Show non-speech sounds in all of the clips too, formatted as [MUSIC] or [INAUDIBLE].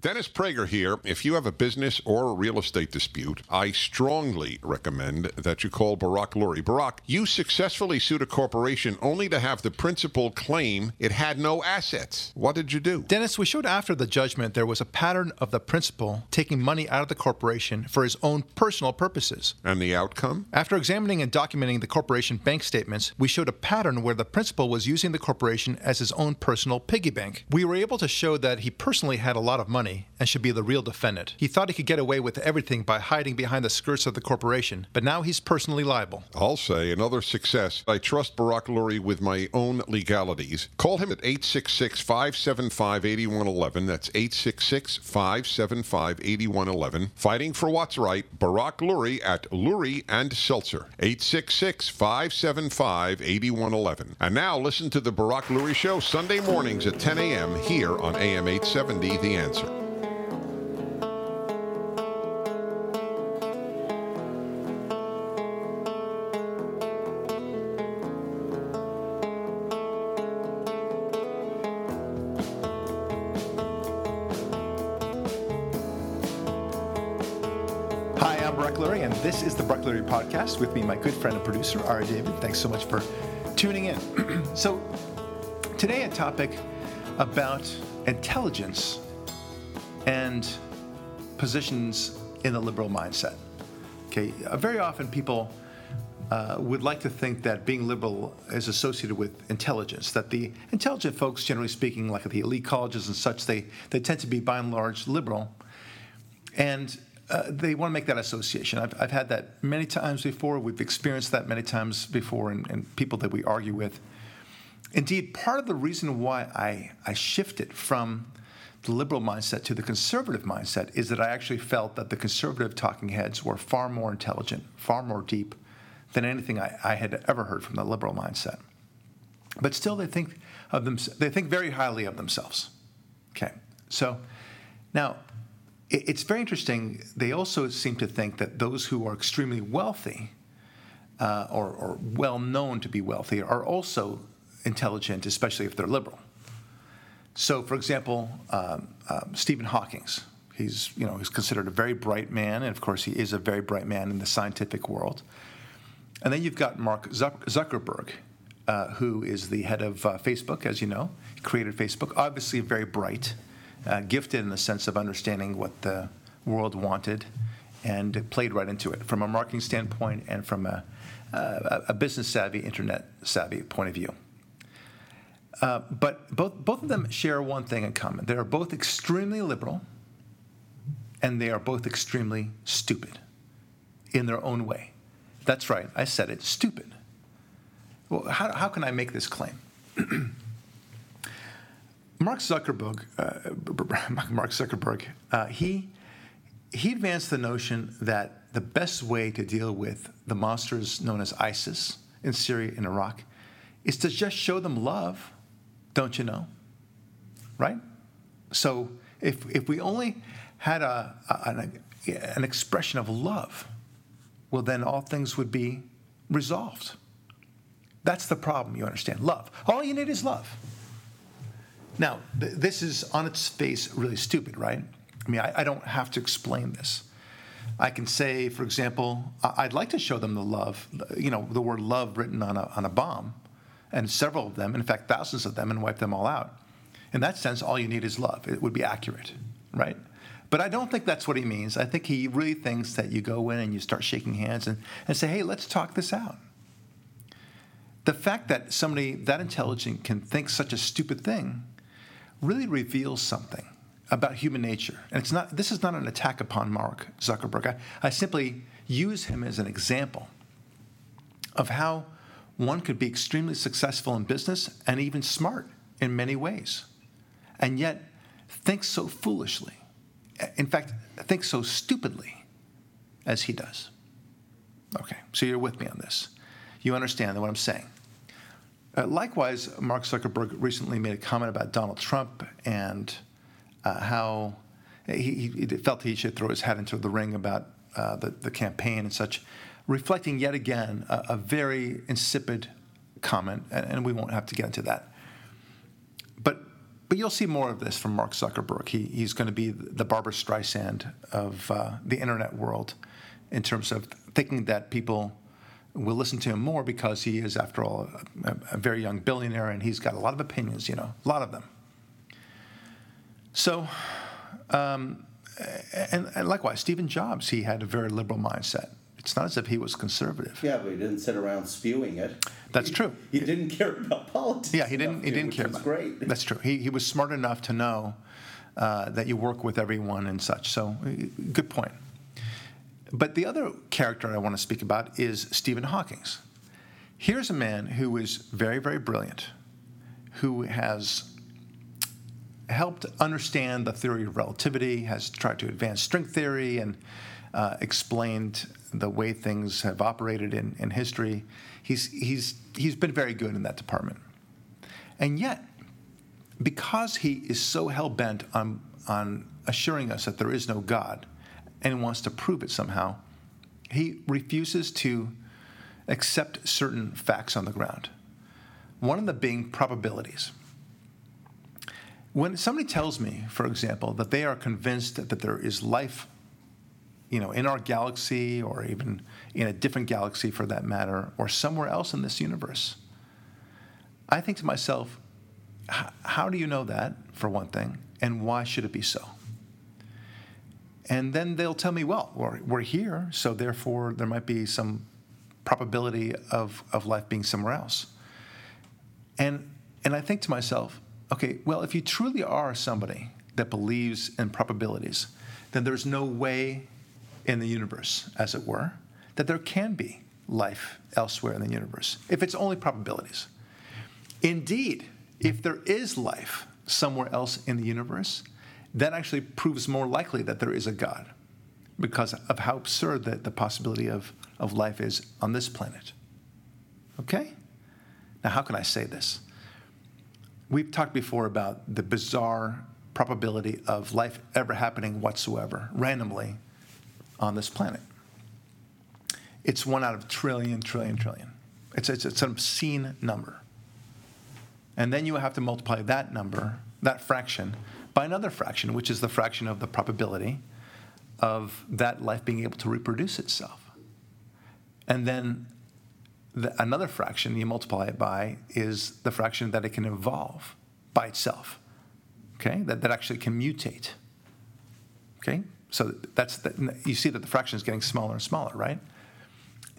Dennis Prager here. If you have a business or a real estate dispute, I strongly recommend that you call Barak Lurie. Barak, you successfully sued a corporation only to have the principal claim it had no assets. What did you do? Dennis, we showed after the judgment there was a pattern of the principal taking money out of the corporation for his own personal purposes. And the outcome? After examining and documenting the corporation bank statements, we showed a pattern where the principal was using the corporation as his own personal piggy bank. We were able to show that he personally had a lot of money and should be the real defendant. He thought he could get away with everything by hiding behind the skirts of the corporation, but now he's personally liable. I'll say another success. I trust Barak Lurie with my own legalities. Call him at 866 575 8111. That's 866 575 8111. Fighting for what's right, Barak Lurie at Lurie and Seltzer. 866 575 8111. And now listen to the Barak Lurie Show Sunday mornings at 10 a.m. here on AM 870 The Answer. Lurie Podcast with me, my good friend and producer, Ari David. Thanks so much for tuning in. [CLEARS THROAT] so, today, a topic about intelligence and positions in the liberal mindset. Okay, uh, very often people uh, would like to think that being liberal is associated with intelligence. That the intelligent folks, generally speaking, like at the elite colleges and such, they they tend to be by and large liberal, and uh, they want to make that association. I've, I've had that many times before. We've experienced that many times before in people that we argue with. Indeed, part of the reason why I, I shifted from the liberal mindset to the conservative mindset is that I actually felt that the conservative talking heads were far more intelligent, far more deep than anything I, I had ever heard from the liberal mindset. But still, they think of them. They think very highly of themselves. Okay, so now it's very interesting. They also seem to think that those who are extremely wealthy uh, or, or well known to be wealthy are also intelligent, especially if they're liberal. So, for example, um, um, Stephen Hawking's. He's, you know, he's considered a very bright man, and of course, he is a very bright man in the scientific world. And then you've got Mark Zuckerberg, uh, who is the head of uh, Facebook, as you know. He created Facebook, obviously very bright, uh, gifted in the sense of understanding what the world wanted, and played right into it from a marketing standpoint and from a, a, a business savvy, internet savvy point of view. Uh, but both, both of them share one thing in common. They are both extremely liberal, and they are both extremely stupid in their own way. That's right, I said it, stupid. Well, how, how can I make this claim? [CLEARS THROAT] Mark Zuckerberg, uh, [LAUGHS] Mark Zuckerberg, uh, he he advanced the notion that the best way to deal with the monsters known as ISIS in Syria and Iraq is to just show them love, don't you know? Right? So if if we only had a, a an, an expression of love, well then all things would be resolved. That's the problem, you understand. Love. All you need is love. Now, th- this is on its face really stupid, right? I mean, I, I don't have to explain this. I can say, for example, I'd like to show them the love, you know, the word love written on a, on a bomb, and several of them, in fact, thousands of them, and wipe them all out. In that sense, all you need is love. It would be accurate, right? But I don't think that's what he means. I think he really thinks that you go in and you start shaking hands and, and say, hey, let's talk this out. The fact that somebody that intelligent can think such a stupid thing really reveals something about human nature. And it's not this is not an attack upon Mark Zuckerberg. I, I simply use him as an example of how one could be extremely successful in business and even smart in many ways, and yet think so foolishly. In fact, think so stupidly as he does. Okay, so you're with me on this. You understand what I'm saying. Uh, likewise, Mark Zuckerberg recently made a comment about Donald Trump and uh, how he, he, felt he should throw his hat into the ring about uh, the, the campaign and such, reflecting yet again a, a very insipid comment, and, and we won't have to get into that. But but you'll see more of this from Mark Zuckerberg. He, he's going to be the Barbra Streisand of uh, the internet world in terms of thinking that people will listen to him more because he is, after all, a, a very young billionaire and he's got a lot of opinions, you know, a lot of them. So, um, and, and likewise, Stephen Jobs, he had a very liberal mindset. It's not as if he was conservative. Yeah, but he didn't sit around spewing it. That's He- true. He didn't care about politics. Yeah, he didn't. He didn't care about. great. That's true. He he was smart enough to know uh, that you work with everyone and such. So, uh, good point. But the other character I want to speak about is Stephen Hawking's. Here's a man who is very, very brilliant, who has helped understand the theory of relativity, has tried to advance string theory, and uh, explained the way things have operated in, in history. He's, he's, he's been very good in that department. And yet, because he is so hell bent on, on assuring us that there is no God and wants to prove it somehow, he refuses to accept certain facts on the ground. One of them being probabilities. When somebody tells me, for example, that they are convinced that, that there is life, you know, in our galaxy or even in a different galaxy for that matter, or somewhere else in this universe, I think to myself, how do you know that, for one thing, and why should it be so? And then they'll tell me, well, we're, we're here, so therefore there might be some probability of, of life being somewhere else. And, and I think to myself, okay, well, if you truly are somebody that believes in probabilities, then there's no way in the universe, as it were, that there can be life elsewhere in the universe, if it's only probabilities. Indeed, if there is life somewhere else in the universe, that actually proves more likely that there is a God because of how absurd the, the possibility of, of life is on this planet. Okay? Now, how can I say this? We've talked before about the bizarre probability of life ever happening whatsoever, randomly, on this planet. It's one out of trillion, trillion, trillion. It's, it's, it's an obscene number. And then you have to multiply that number, that fraction, by another fraction, which is the fraction of the probability of that life being able to reproduce itself. And then the, another fraction you multiply it by is the fraction that it can evolve by itself, okay? That, that actually can mutate, okay? So that's the, you see that the fraction is getting smaller and smaller, right?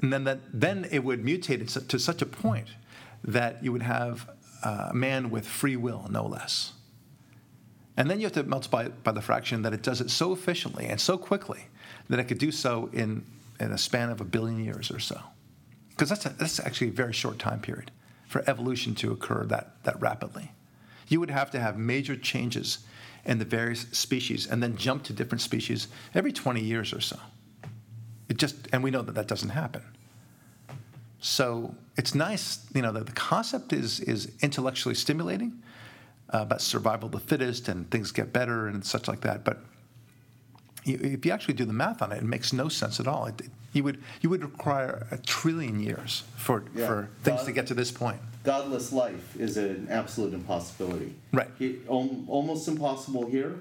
And then that then it would mutate to such a point that you would have a man with free will, no less. And then you have to multiply it by the fraction that it does it so efficiently and so quickly that it could do so in, in a span of a billion years or so. Because that's, that's actually a very short time period for evolution to occur that, that rapidly. You would have to have major changes in the various species and then jump to different species every 20 years or so. It just, and we know that that doesn't happen. So it's nice, you know, that the concept is, is intellectually stimulating uh, about survival of the fittest and things get better and such like that. But if you actually do the math on it, it makes no sense at all. It, you, would, you would require a trillion years for, Yeah. for things God- to get to this point. Godless life is an absolute impossibility. Right. He- al- almost impossible here,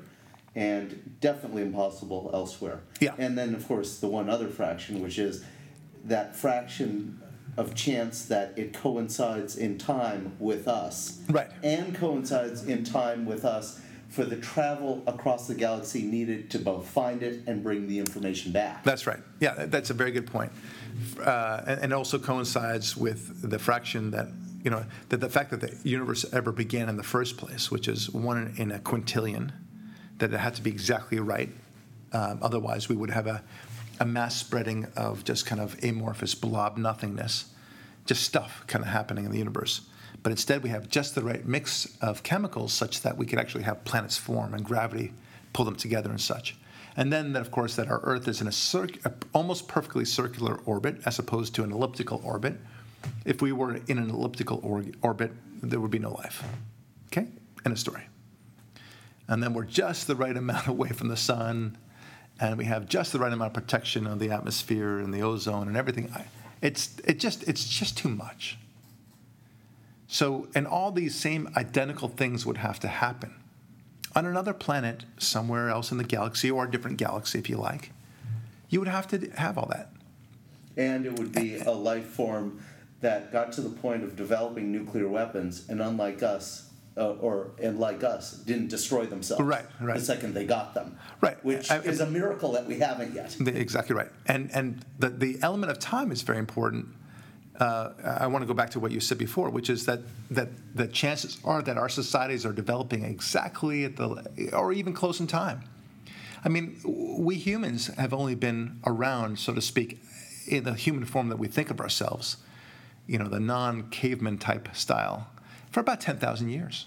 and definitely impossible elsewhere. Yeah. And then, of course, the one other fraction, which is that fraction of chance that it coincides in time with us. Right. And coincides in time with us for the travel across the galaxy needed to both find it and bring the information back. That's right. Yeah, that's a very good point. Uh, and, and also coincides with the fraction that, you know, that the fact that the universe ever began in the first place, which is one in a quintillion, that it had to be exactly right. Um, otherwise, we would have a, a mass spreading of just kind of amorphous blob nothingness, just stuff kind of happening in the universe. But instead, we have just the right mix of chemicals such that we could actually have planets form and gravity pull them together and such. And then, that, of course, that our Earth is in a, circ- almost perfectly circular orbit as opposed to an elliptical orbit. If we were in an elliptical or- orbit, there would be no life. Okay? End of story. And then we're just the right amount [LAUGHS] away from the sun, and we have just the right amount of protection of the atmosphere and the ozone and everything. It's, it just, it's just too much. So, and all these same identical things would have to happen on another planet somewhere else in the galaxy or a different galaxy if you like, you would have to have all that. And it would be a life form that got to the point of developing nuclear weapons, and unlike us, uh, or and like us, didn't destroy themselves. Right, right. The second they got them. Right. Which I- is a miracle that we haven't yet. Exactly right. And and the, the element of time is very important. Uh, I want to go back to what you said before, which is that that the chances are that our societies are developing exactly at the or even close in time. I mean, we humans have only been around, so to speak, in the human form that we think of ourselves, you know, the non-caveman type style, for about ten thousand years.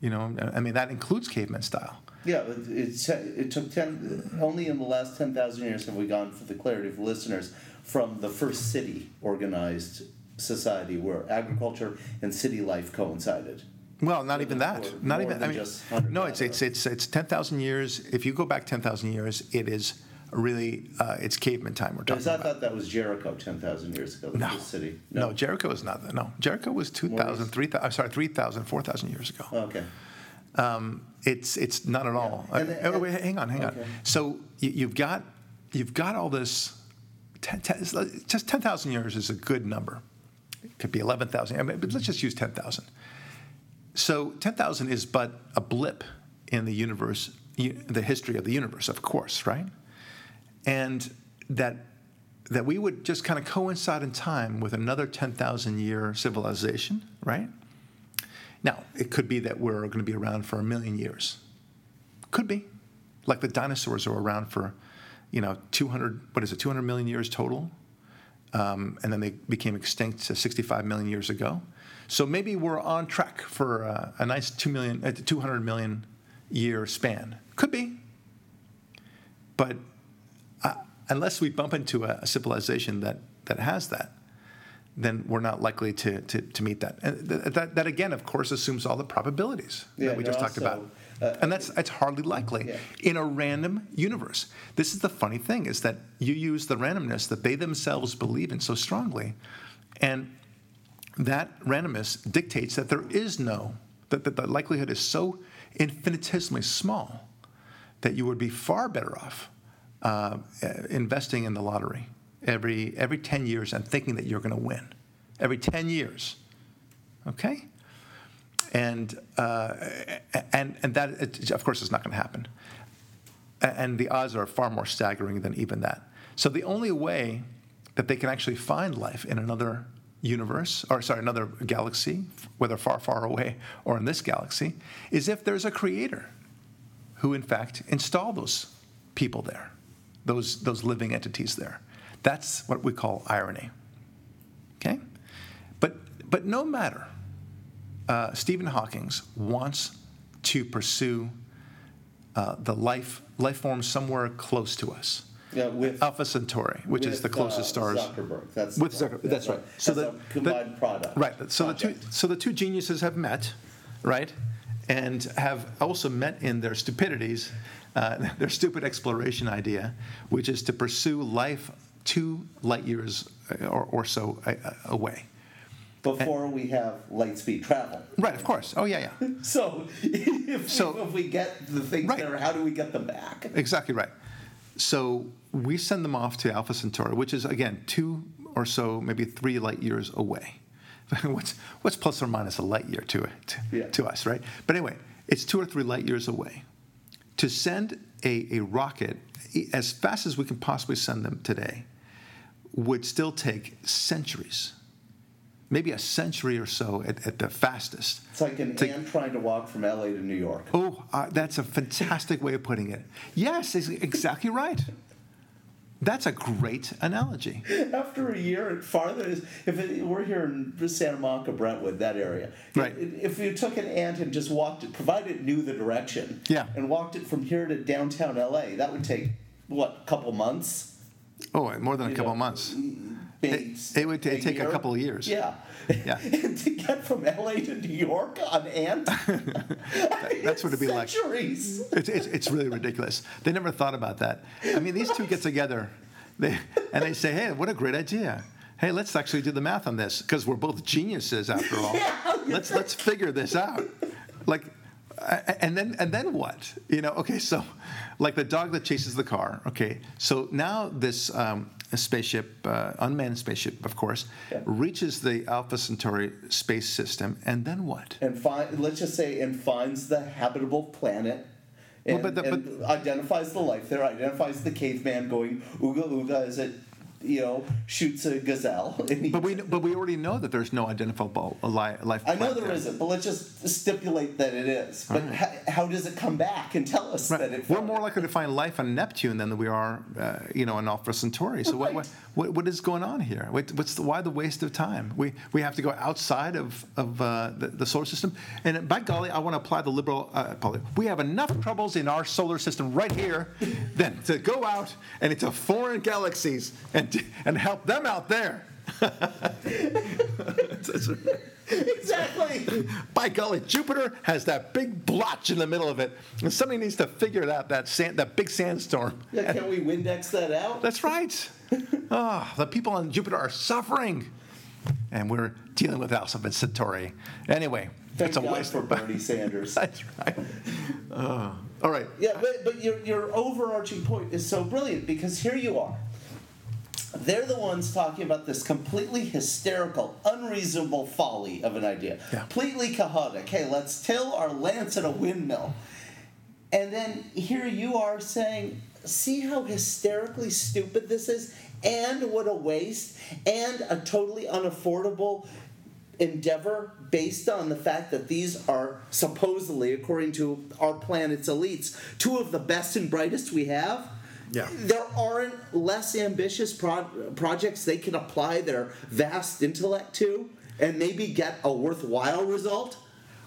You know, I mean that includes caveman style. Yeah, it, it took ten. Only in the last ten thousand years have we gone, for the clarity of listeners, from the first city organized society where agriculture and city life coincided. Well, not even that. Or Not even. I mean, no. It's it's it's it's ten thousand years. If you go back ten thousand years, it is really uh, it's caveman time we're Because talking I about. thought that was Jericho ten thousand years ago. No, first city. no, Jericho is not that. No, Jericho was 2,000, 3,000, I'm sorry, 3,000, 4,000 years ago. Okay. Um, it's it's not at all. And- Uh, oh, wait, hang on, hang on. So you, you've got you've got all this. 10, 10, just ten thousand years is a good number. It could be eleven thousand, I mean, but let's just use ten thousand. So ten thousand is but a blip in the universe, u- the history of the universe, of course, right? And that that we would just kind of coincide in time with another ten thousand year civilization, right? Now, it could be that we're going to be around for a million years. Could be. Like the dinosaurs are around for, you know, 200, what is it, 200 million years total? Um, and then they became extinct uh, 65 million years ago. So maybe we're on track for uh, a nice 2 million, uh, 200 million year span. Could be. But unless we bump into a, a civilization that, that has that, then we're not likely to, to, to meet that. And th- that, that, again, of course, assumes all the probabilities Yeah, that we just talked also, about. uh, and that's, that's hardly likely Yeah. in a random universe. This is the funny thing is that you use the randomness that they themselves believe in so strongly. And that randomness dictates that there is no, that, that the likelihood is so infinitesimally small that you would be far better off uh, investing in the lottery every, every 10 years and thinking that you're going to win. Every 10 years. Okay? And, uh, and, and that, it, of course, is not going to happen. And the odds are far more staggering than even that. So the only way that they can actually find life in another universe, or sorry, another galaxy, whether far, far away or in this galaxy, is if there's a creator who, in fact, installed those people there, those, those living entities there. That's what we call irony. Okay? But, but no matter, uh, Stephen Hawking wants to pursue uh, the life, life form somewhere close to us. Yeah, with Alpha Centauri, which is the closest uh, stars. Zuckerberg. That's With Zuckerberg, that's right. So So that's the- combined the- product. Right. So the two, so the two geniuses have met, right, and have also met in their stupidities, uh, [LAUGHS] their stupid exploration idea, which is to pursue life two light years uh, or, or so uh, away. before we have light speed travel. Right. Of course. Oh yeah, yeah. [LAUGHS] So if, So- we, if we get the things Right. there, how do we get them back? Exactly right. So we send them off to Alpha Centauri, which is again two or so, maybe three light years away. [LAUGHS] what's what's plus or minus a light year to it Yeah. to us, right? But anyway, it's two or three light years away. To send a, a rocket as fast as we can possibly send them today would still take centuries, maybe a century or so at, at the fastest. It's like an To- ant trying to walk from LA to New York. Oh, uh, that's a fantastic way of putting it. Yes, exactly right. That's a great analogy. [LAUGHS] After a year farther, is if it, we're here in Santa Monica, Brentwood, that area. Right. If you took an ant and just walked it, provided it knew the direction, Yeah. and walked it from here to downtown LA, that would take what, a couple months? Oh, more than a couple know, months. Mm, it- it would ta- take a couple of years. Yeah. Yeah. [LAUGHS] to get from LA to New York on ant, [LAUGHS] That's what it'd be like. centuries. It's, it's, it's really ridiculous. They never thought about that. I mean, these two get together they, and they say, hey, what a great idea. Hey, let's actually do the math on this because we're both geniuses after all. [LAUGHS] Let's, let's figure this out. Like, and then and then what? You know, okay, so like the dog that chases the car. Okay, so now this um, spaceship, uh, unmanned spaceship, of course, Yeah. reaches the Alpha Centauri space system, and then what? and find let's just say and finds the habitable planet and, Well, but the- and identifies the life there identifies the caveman going ooga ooga as it you know shoots a gazelle [LAUGHS] But we but we already know that there's no identifiable life. I know there isn't, but let's just stipulate that it is. But how, how does it come back and tell us Right. that it? We're more likely to find life on Neptune than we are, uh, you know, on Alpha Centauri. So what, what, what, what is going on here? What, what's the, why the waste of time? We, we have to go outside of, of uh, the, the solar system. And by golly, I want to apply the liberal. Uh, we have enough troubles in our solar system right here, then to go out and into foreign galaxies and and help them out there. exactly. By golly, Jupiter has that big blotch in the middle of it, and somebody needs to figure it out. That sand, that big sandstorm. Yeah, can we Windex that out? That's right. [LAUGHS] Ah, the people on Jupiter are suffering, and we're dealing with Alpha Centauri. Anyway, Thank a God waste for Bernie [LAUGHS] Sanders. That's right. Uh, all right. Yeah, but, but your, your overarching point is so brilliant because here you are. They're the ones talking about this completely hysterical, unreasonable folly of an idea. Yeah. Completely chaotic. Hey, let's till our lance at a windmill. And then here you are saying, see how hysterically stupid this is? And what a waste, and a totally unaffordable endeavor based on the fact that these are supposedly, according to our planet's elites, two of the best and brightest we have. Yeah. There aren't less ambitious pro- projects they can apply their vast intellect to and maybe get a worthwhile result.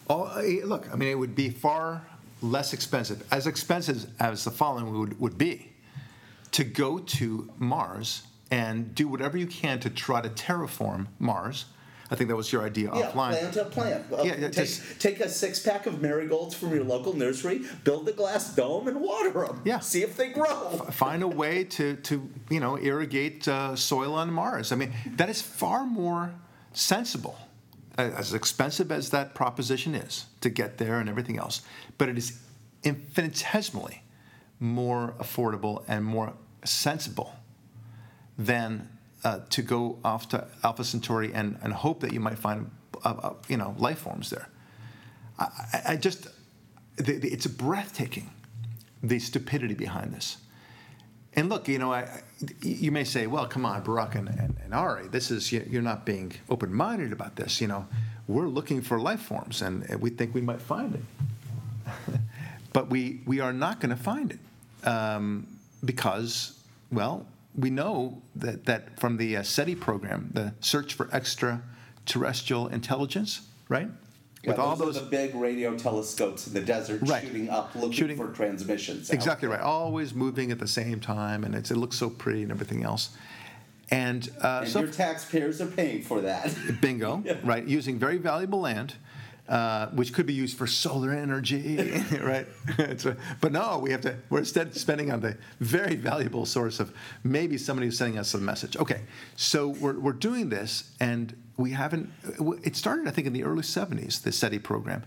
Oh, eh, look, I mean, it would be far less expensive, as expensive as the following would, would be, to go to Mars and do whatever you can to try to terraform Mars. I think that was your idea Yeah, offline. plant a plant. Uh, Yeah, take, just- take a six pack of marigolds from your local nursery, build the glass dome, and water them. Yeah. See if they grow. find a way to, to you know irrigate uh, soil on Mars. I mean that is far more sensible, as expensive as that proposition is to get there and everything else. But it is infinitesimally more affordable and more sensible than uh, to go off to Alpha Centauri and, and hope that you might find uh, uh, you know life forms there. I, I- just, the, the, it's breathtaking, the stupidity behind this. And look, you know, I, you may say, well, come on, Barak and, and, and Ari, this is, you- you're not being open minded about this. You know, we're looking for life forms and and we think we might find it. [LAUGHS] but we, we are not going to find it um, because, well, we know that, that from the uh, SETI program, the Search for Extraterrestrial Intelligence, right? Yeah, those, are the big radio telescopes in the desert Right. shooting up, looking Shooting- for transmissions. Exactly right. Always moving at the same time, and it's, it looks so pretty and everything else. And, uh, And so, your taxpayers are paying for that. bingo, [LAUGHS] right? Using very valuable land, uh, which could be used for solar energy, [LAUGHS] right? [LAUGHS] But no, we have to. We're instead spending on the very valuable source of maybe somebody who's sending us a message. Okay, so we're we're doing this, and we haven't. It started, I think, in the early '70s, the SETI program,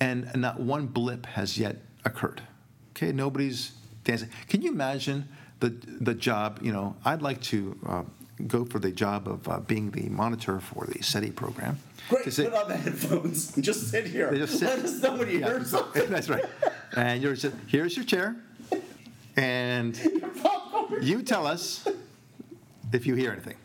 and not one blip has yet occurred. Okay, nobody's dancing. Can you imagine the the job? You know, I'd like to. Uh, Go for the job of uh, being the monitor for the SETI program. Great, say- put on the headphones and [LAUGHS] just sit here. Just sit- Let us know when you Yeah, hear [LAUGHS] something. That's right. And you're just, here's your chair, and [LAUGHS] you tell us if you hear anything.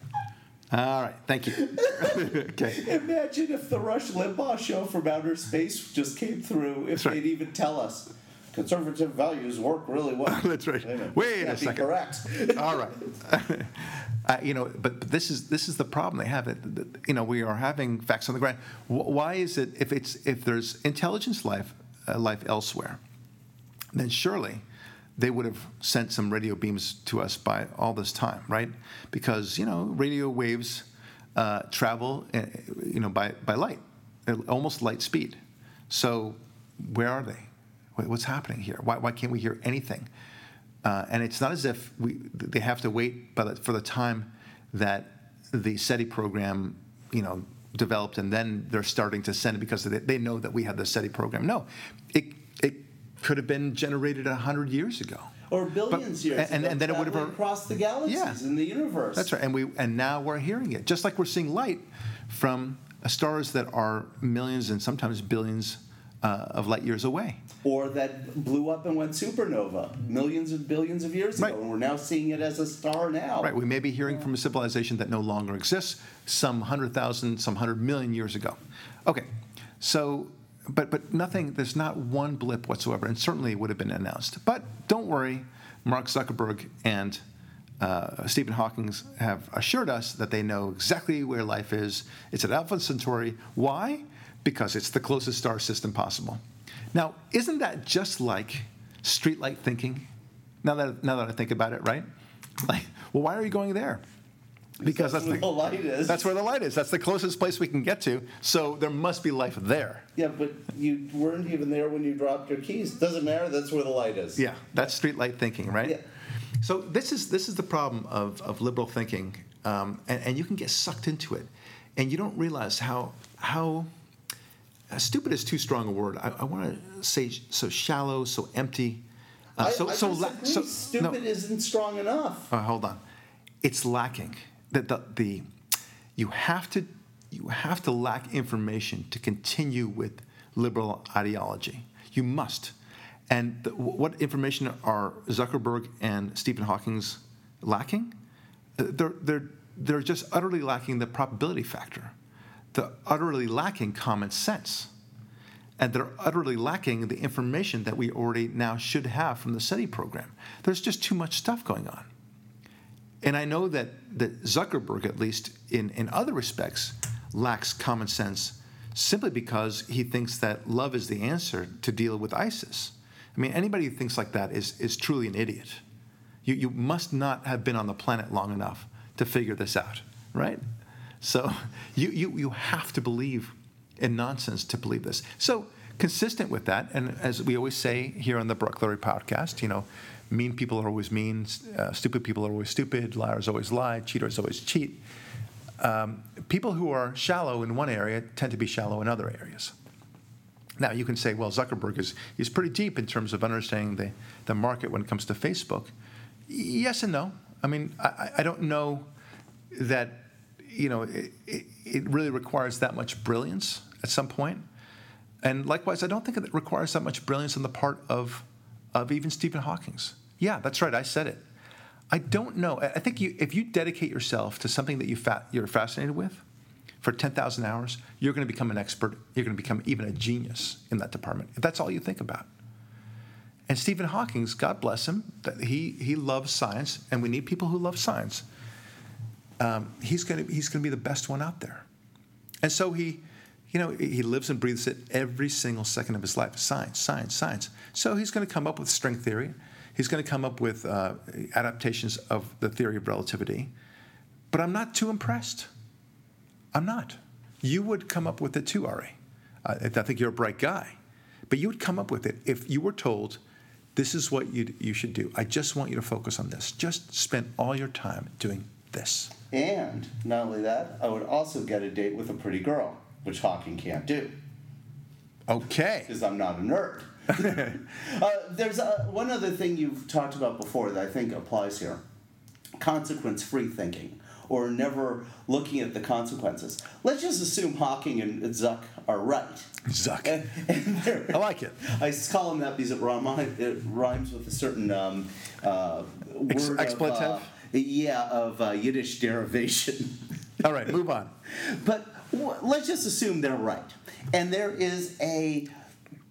All right, thank you. okay. Imagine if the Rush Limbaugh show from outer space just came through, if right. they'd even tell us. Conservative values work really well. [LAUGHS] That's right. Wait a, minute. Wait a second. Correct. [LAUGHS] All right. [LAUGHS] uh, you know, but, but this is this is the problem they have. That, that, you know, we are having facts on the ground. Wh- Why is it if it's if there's intelligence life uh, life elsewhere, then surely they would have sent some radio beams to us by all this time, right? Because you know, radio waves uh, travel, uh, you know, by by light, uh, almost light speed. So where are they? Wh- What's happening here? Why, why can't we hear anything? Uh, and it's not as if we, they have to wait by the, for the time that the SETI program, you know, developed, and then they're starting to send it because they, they know that we have the SETI program. No, it, could have been generated 100 years ago. Or billions But- years and- ago, and then it would have- across the galaxies Yeah. in the universe. That's right. And we and now we're hearing it. Just like we're seeing light from stars that are millions and sometimes billions uh, of light years away. Or that blew up and went supernova millions and billions of years Right. ago, and we're now seeing it as a star now. Right. We may be hearing from a civilization that no longer exists, some hundred thousand, some hundred million years ago. Okay. So, but but nothing. There's not one blip whatsoever, and certainly it would have been announced. But don't worry, Mark Zuckerberg and uh, Stephen Hawking have assured us that they know exactly where life is. It's at Alpha Centauri. Why? Because it's the closest star system possible. Now, isn't that just like streetlight thinking? Now that now that I think about it, right? [LAUGHS] Like, well, why are you going there? Because That's that's, where the light is. That's where the light is. That's the closest place we can get to. So there must be life there. Yeah, but you weren't even there when you dropped your keys. Doesn't matter. That's where the light is. Yeah, that's streetlight thinking, right? Yeah. So this is this is the problem of, of liberal thinking, um, and, and you can get sucked into it, and you don't realize how how stupid is too strong a word. I, I want to say so shallow, so empty. Uh, I, so I so disagree. so Stupid no. isn't strong enough. Uh, hold on, it's lacking. The, the, the you have to you have to lack information to continue with liberal ideology. You must. And the, what information are Zuckerberg and Stephen Hawking's lacking? Uh, They're, they're, they're just utterly lacking the probability factor. They're utterly lacking common sense. And they're utterly lacking the information that we already now should have from the SETI program. There's just too much stuff going on. And I know that, that Zuckerberg, at least in, in other respects, lacks common sense simply because he thinks that love is the answer to deal with ISIS. I mean, anybody who thinks like that is, is truly an idiot. You, you must not have been on the planet long enough to figure this out, right? So [LAUGHS] you, you, you have to believe in nonsense to believe this. So, consistent with that, and as we always say here on the Barak Lurie podcast, you know, mean people are always mean, uh, stupid people are always stupid, liars always lie, cheaters always cheat. Um, people who are shallow in one area tend to be shallow in other areas. Now, you can say, well, Zuckerberg is, is pretty deep in terms of understanding the, the market when it comes to Facebook. Yes and no. I mean, I, I don't know that, you know, it, it, it really requires that much brilliance at some point. And likewise, I don't think it requires that much brilliance on the part of, of even Stephen Hawking's. Yeah, that's right, I said it. I don't know. I think you, if you dedicate yourself to something that you fa- you're fascinated with for 10,000 hours, you're going to become an expert. You're going to become even a genius in that department. If that's all you think about. And Stephen Hawking's, God bless him, that he, he loves science, and we need people who love science. Um, he's going to he's going to be the best one out there. And so he, you know, he lives and breathes it every single second of his life. Science, science, science. So he's going to come up with string theory. He's going to come up with uh, adaptations of the theory of relativity. But I'm not too impressed. I'm not. You would come up with it too, Ari. I, I think you're a bright guy. But you would come up with it if you were told, this is what you, you should do. I just want you to focus on this. Just spend all your time doing this. And not only that, I would also get a date with a pretty girl, which Hawking can't do Okay. because I'm not a nerd. [LAUGHS] [LAUGHS] uh, there's uh one other thing you've talked about before that I think applies here consequence free thinking or never looking at the consequences. Let's just assume Hawking and Zuck are right. Zuck. And, and I like it. I call him that because it, rhymes with a certain um, uh, word. Ex- of, expletive? uh, yeah, of uh, Yiddish derivation. [LAUGHS] All right, move on. But w- let's just assume they're right. And there is a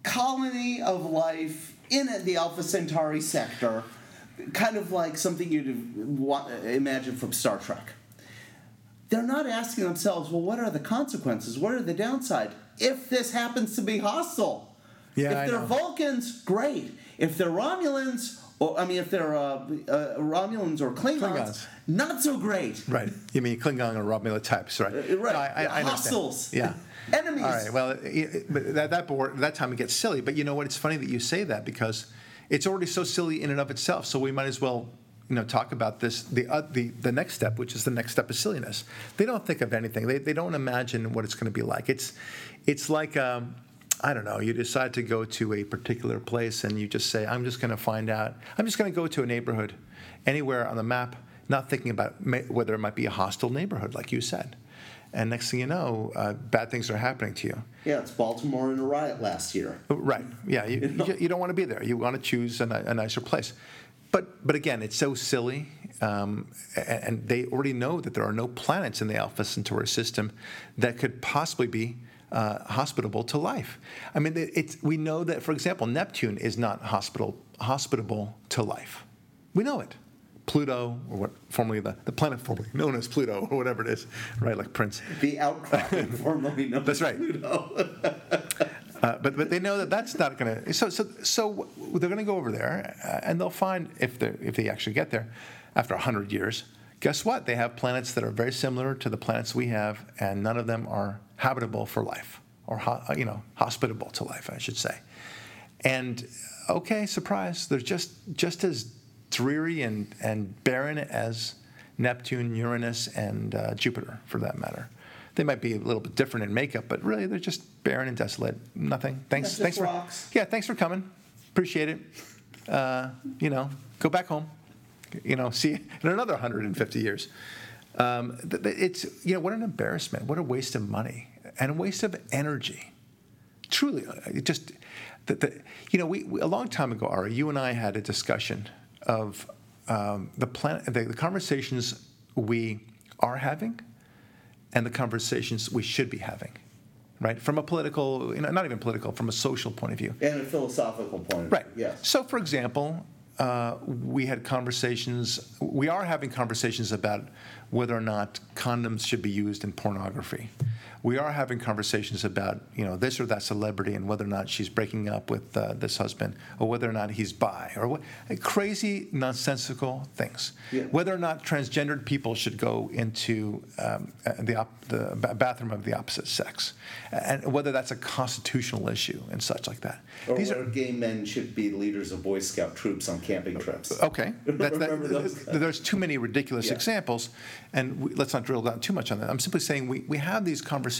colony of life in the Alpha Centauri sector, kind of like something you'd imagine from Star Trek. They're not asking themselves, well, what are the consequences? What are the downside if this happens to be hostile? Yeah, if I they're know. Vulcans, great. If they're Romulans, or I mean, if they're uh, uh, Romulans or Klingons, Klingons. not so great. Right. You mean Klingon or Romulan types, right? Uh, right. No, I, I, I. Yeah. Enemies. All right. Well, it- it- but that that board, that time it gets silly. But you know what? It's funny that you say that because it's already so silly in and of itself. So we might as well, you know, talk about this. The uh, the the next step, which is the next step of silliness. They don't think of anything. They they don't imagine what it's going to be like. It's it's like. Um, I don't know, you decide to go to a particular place and you just say, I'm just going to find out, I'm just going to go to a neighborhood anywhere on the map, not thinking about whether it might be a hostile neighborhood, like you said. And next thing you know, uh, bad things are happening to you. Yeah, it's Baltimore in a riot last year. Right. Yeah. You, know? you, you don't want to be there. You want to choose a, a nicer place. But but again, it's so silly, um, a- and they already know that there are no planets in the Alpha Centauri system that could possibly be uh, hospitable to life. I mean, it's we know that, for example, Neptune is not hospital hospitable to life. We know it. Pluto, or what formerly the, the planet formerly known as Pluto, [LAUGHS] or whatever it is, right? Like Prince. The outcropping, [LAUGHS] formerly known That's as right. Pluto. [LAUGHS] Uh, but but they know that that's not going to. So so so they're going to go over there, uh, and they'll find if they if they actually get there, after hundred years, guess what? They have planets that are very similar to the planets we have, and none of them are habitable for life, or uh, you know hospitable to life, I should say. And okay, surprise, they're just just as dreary and and barren as Neptune, Uranus, and uh, Jupiter, for that matter. They might be a little bit different in makeup, but really they're just barren and desolate. Nothing. Thanks. thanks rocks. for. Yeah, thanks for coming. Appreciate it. Uh, you know, go back home. You know, see [LAUGHS] in another 150 years. Um, it's you know what an embarrassment. What a waste of money and a waste of energy truly, uh, it just, the, the, you know, we, we, a long time ago, Ari, you and I had a discussion of um, the, plan, the, the conversations we are having and the conversations we should be having, right? From a political, you know, not even political, from a social point of view. And a philosophical point of Right. view, yes. So, for example, uh, we had conversations, we are having conversations about whether or not condoms should be used in pornography. We are having conversations about, you know, this or that celebrity and whether or not she's breaking up with uh, this husband or whether or not he's bi or what, crazy, nonsensical things. Yeah. Whether or not transgendered people should go into um, the, op- the bathroom of the opposite sex and whether that's a constitutional issue and such like that. Or These are, gay men should be leaders of Boy Scout troops on camping trips. Okay. [LAUGHS] That, that, [LAUGHS] there's too many ridiculous Yeah. examples, and we, let's not drill down too much on that. I'm simply saying we, we have these conversations.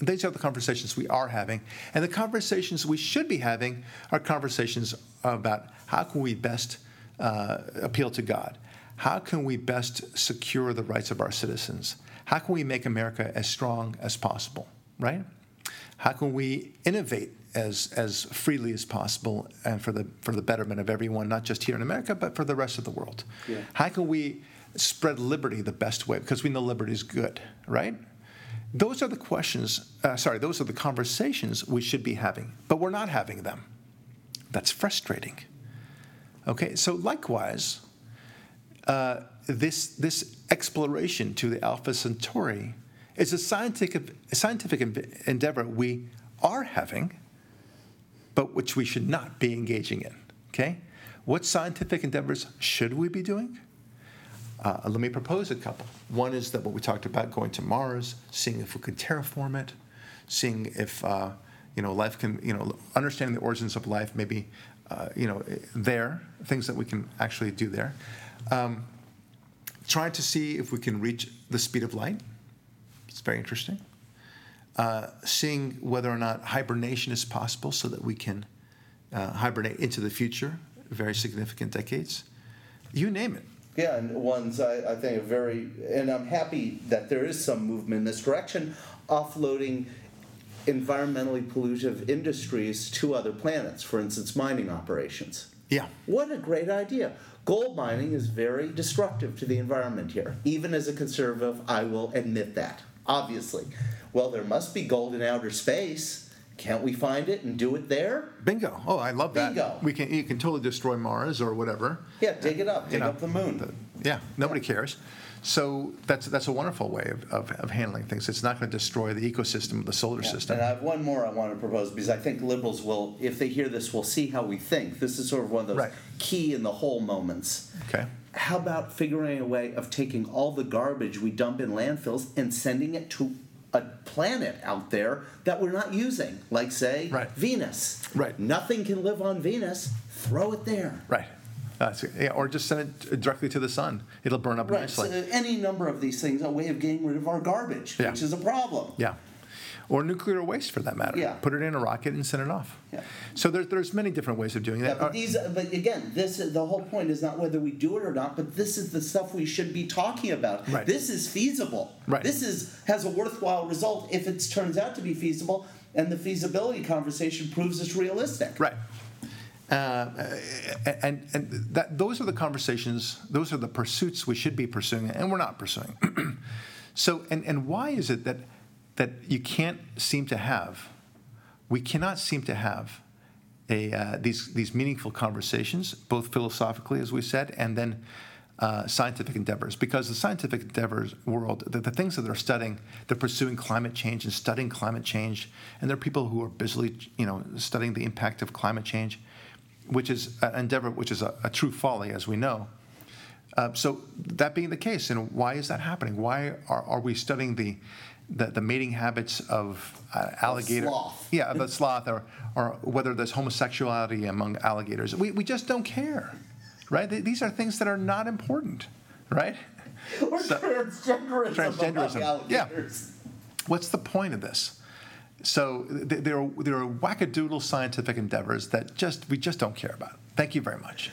These are the conversations we are having, and the conversations we should be having are conversations about how can we best uh, appeal to God, how can we best secure the rights of our citizens, how can we make America as strong as possible, right? How can we innovate as, as freely as possible and for the, for the betterment of everyone, not just here in America, but for the rest of the world? Yeah. How can we spread liberty the best way? Because we know liberty is good, right? Those are the questions, uh, sorry, those are the conversations we should be having, but we're not having them. That's frustrating. Okay, so likewise, uh, this, this exploration to the Alpha Centauri is a scientific, a scientific endeavor we are having, but which we should not be engaging in. Okay? What scientific endeavors should we be doing? Uh, let me propose a couple. One is that what we talked about going to Mars, seeing if we could terraform it, seeing if uh, you know life can you know understanding the origins of life, maybe uh, you know there things that we can actually do there. Um, trying to see if we can reach the speed of light. It's very interesting. Uh, seeing whether or not hibernation is possible, so that we can uh, hibernate into the future, very significant decades. You name it. Yeah, and ones I, I think are very, and I'm happy that there is some movement in this direction, offloading environmentally pollutive industries to other planets, for instance, mining operations. Yeah. What a great idea. Gold mining is very destructive to the environment here. Even as a conservative, I will admit that, obviously. Well, there must be gold in outer space. Can't we find it and do it there? Bingo. Oh, I love that. Bingo. We can you can totally destroy Mars or whatever. Yeah, dig it up, dig know, up the moon. Yeah, nobody cares. So that's that's a wonderful way of, of, of handling things. It's not going to destroy the ecosystem of the solar Yeah, system. And I have one more I want to propose because I think liberals will, if they hear this, will see how we think. This is sort of one of those Right. key in the whole moments. Okay. How about figuring a way of taking all the garbage we dump in landfills and sending it to a planet out there that we're not using, like say Right. Venus. Right. Nothing can live on Venus. Throw it there. Right. That's yeah, or just send it directly to the sun. It'll burn up Right. So nicely. any number of these things, a way of getting rid of our garbage, Yeah. which is a problem. Yeah. Or nuclear waste for that matter. Yeah. Put it in a rocket and send it off. Yeah. So there's there's many different ways of doing that. Yeah, but these, but again, this the whole point is not whether we do it or not, but this is the stuff we should be talking about. Right. This is feasible. Right. This is has a worthwhile result if it turns out to be feasible, and the feasibility conversation proves it's realistic. Right. Uh, and and that those are the conversations, those are the pursuits we should be pursuing, and we're not pursuing. [CLEARS THROAT] so, and, and why is it that that you can't seem to have, we cannot seem to have a uh, these these meaningful conversations, both philosophically, as we said, and then uh, scientific endeavors because the scientific endeavors world, the, the things that they're studying, they're pursuing climate change and studying climate change, and there are people who are busily, you know, studying the impact of climate change, which is an endeavor which is a, a true folly, as we know. Uh, so that being the case, and why is that happening? Why are, are we studying the, the the mating habits of uh, alligator? sloth. Yeah, of the sloth, or or whether there's homosexuality among alligators. We we just don't care, right? Th- These are things that are not important, right? [LAUGHS] Or transgenderism. Transgenderism, among yeah. What's the point of this? So th- there are, there are wackadoodle scientific endeavors that just we just don't care about. Thank you very much.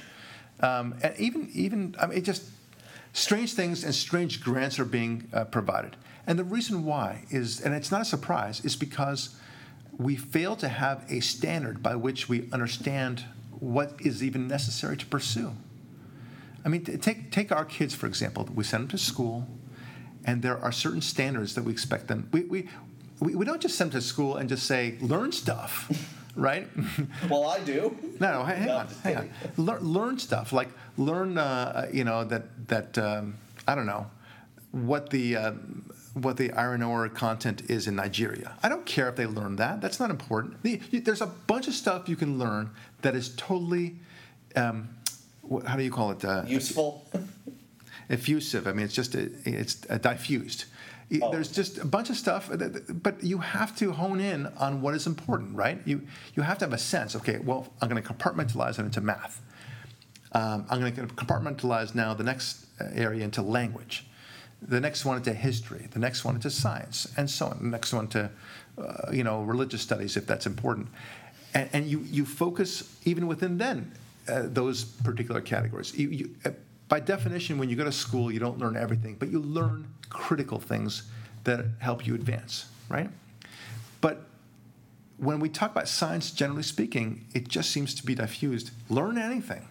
Um, and even even I mean, it just strange things and strange grants are being uh, provided. And the reason why is, and it's not a surprise, is because we fail to have a standard by which we understand what is even necessary to pursue. I mean, take take our kids for example. We send them to school, and there are certain standards that we expect them. We we we, we don't just send them to school and just say learn stuff, [LAUGHS] right? [LAUGHS] Well, I do. No, no, hang No, on, hang on. Learn, learn stuff like learn, uh, you know, that that um, I don't know what the uh, what the iron ore content is in Nigeria. I don't care if they learn that. That's not important. The, you, there's a bunch of stuff you can learn that is totally, um, what, how do you call it? Uh, Useful. [LAUGHS] effusive. I mean, it's just a, it's a diffused. Oh. There's just a bunch of stuff, that- that- but you have to hone in on what is important, right? You you have to have a sense. Okay, well, I'm going to compartmentalize it into math. Um, I'm going to compartmentalize now the next uh, area into language, the next one into history, the next one into science, and so on. The next one to, uh, you know, religious studies if that's important, and, and you you focus even within then uh, those particular categories. You, you, uh, by definition, when you go to school, you don't learn everything, but you learn critical things that help you advance, right? But when we talk about science, generally speaking, it just seems to be diffused. Learn anything.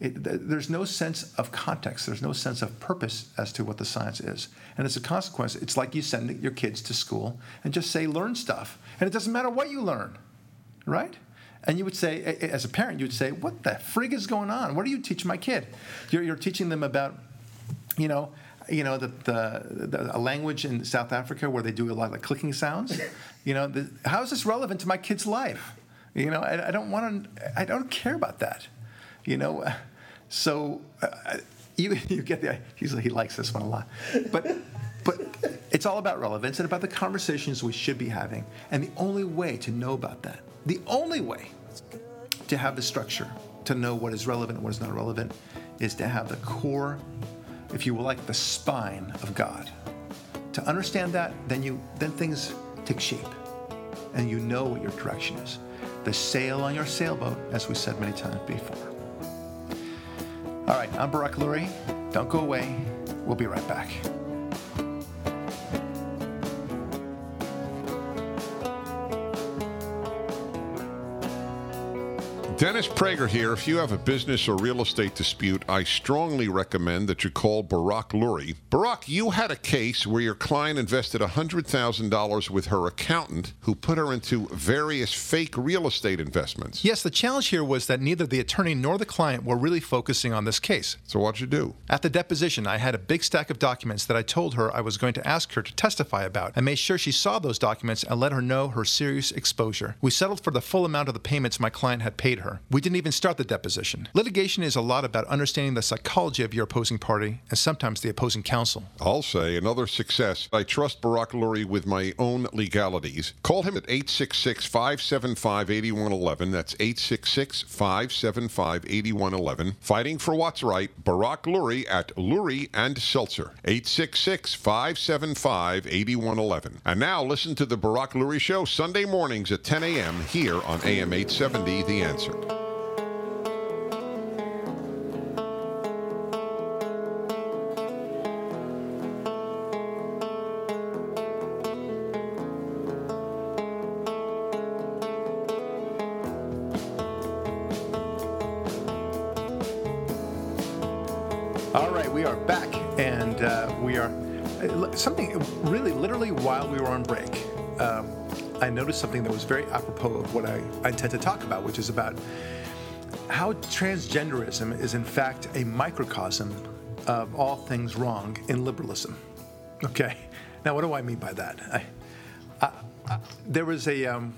It, th- there's no sense of context. There's no sense of purpose as to what the science is. And as a consequence, it's like you send your kids to school and just say, learn stuff. And it doesn't matter what you learn, right? And you would say, as a parent, you would say, what the frig is going on? What are you teaching my kid? You're, you're teaching them about, you know, you know, the, the, the, a language in South Africa where they do a lot of clicking sounds. You know, the, how is this relevant to my kid's life? You know, I, I don't want to, I don't care about that. You know, so uh, you, [LAUGHS] you get the, usually he likes this one a lot. But, but it's all about relevance and about the conversations we should be having. And the only way to know about that, the only way to have the structure, to know what is relevant and what is not relevant, is to have the core, if you will, like the spine of God. To understand that, then you then things take shape, and you know what your direction is. The sail on your sailboat, as we said many times before. All right, I'm Barak Lurie. Don't go away. We'll be right back. Dennis Prager here. If you have a business or real estate dispute, I strongly recommend that you call Barak Lurie. Barak, you had a case where your client invested $100,000 with her accountant who put her into various fake real estate investments. Yes, the challenge here was that neither the attorney nor the client were really focusing on this case. So what'd you do? At the deposition, I had a big stack of documents that I told her I was going to ask her to testify about. I made sure she saw those documents and let her know her serious exposure. We settled for the full amount of the payments my client had paid her. We didn't even start the deposition. Litigation is a lot about understanding the psychology of your opposing party and sometimes the opposing counsel. I'll say another success. I trust Barak Lurie with my own legalities. Call him at 866 575 8111. That's 866 575 8111. Fighting for what's right. Barak Lurie at Lurie and Seltzer. 866 575 8111. And now listen to the Barak Lurie Show Sunday mornings at 10 a.m. here on AM 870 The Answer. I noticed something that was very apropos of what I, I intend to talk about, which is about how transgenderism is, in fact, a microcosm of all things wrong in liberalism. Okay, now what do I mean by that? I, I, I, there was a um,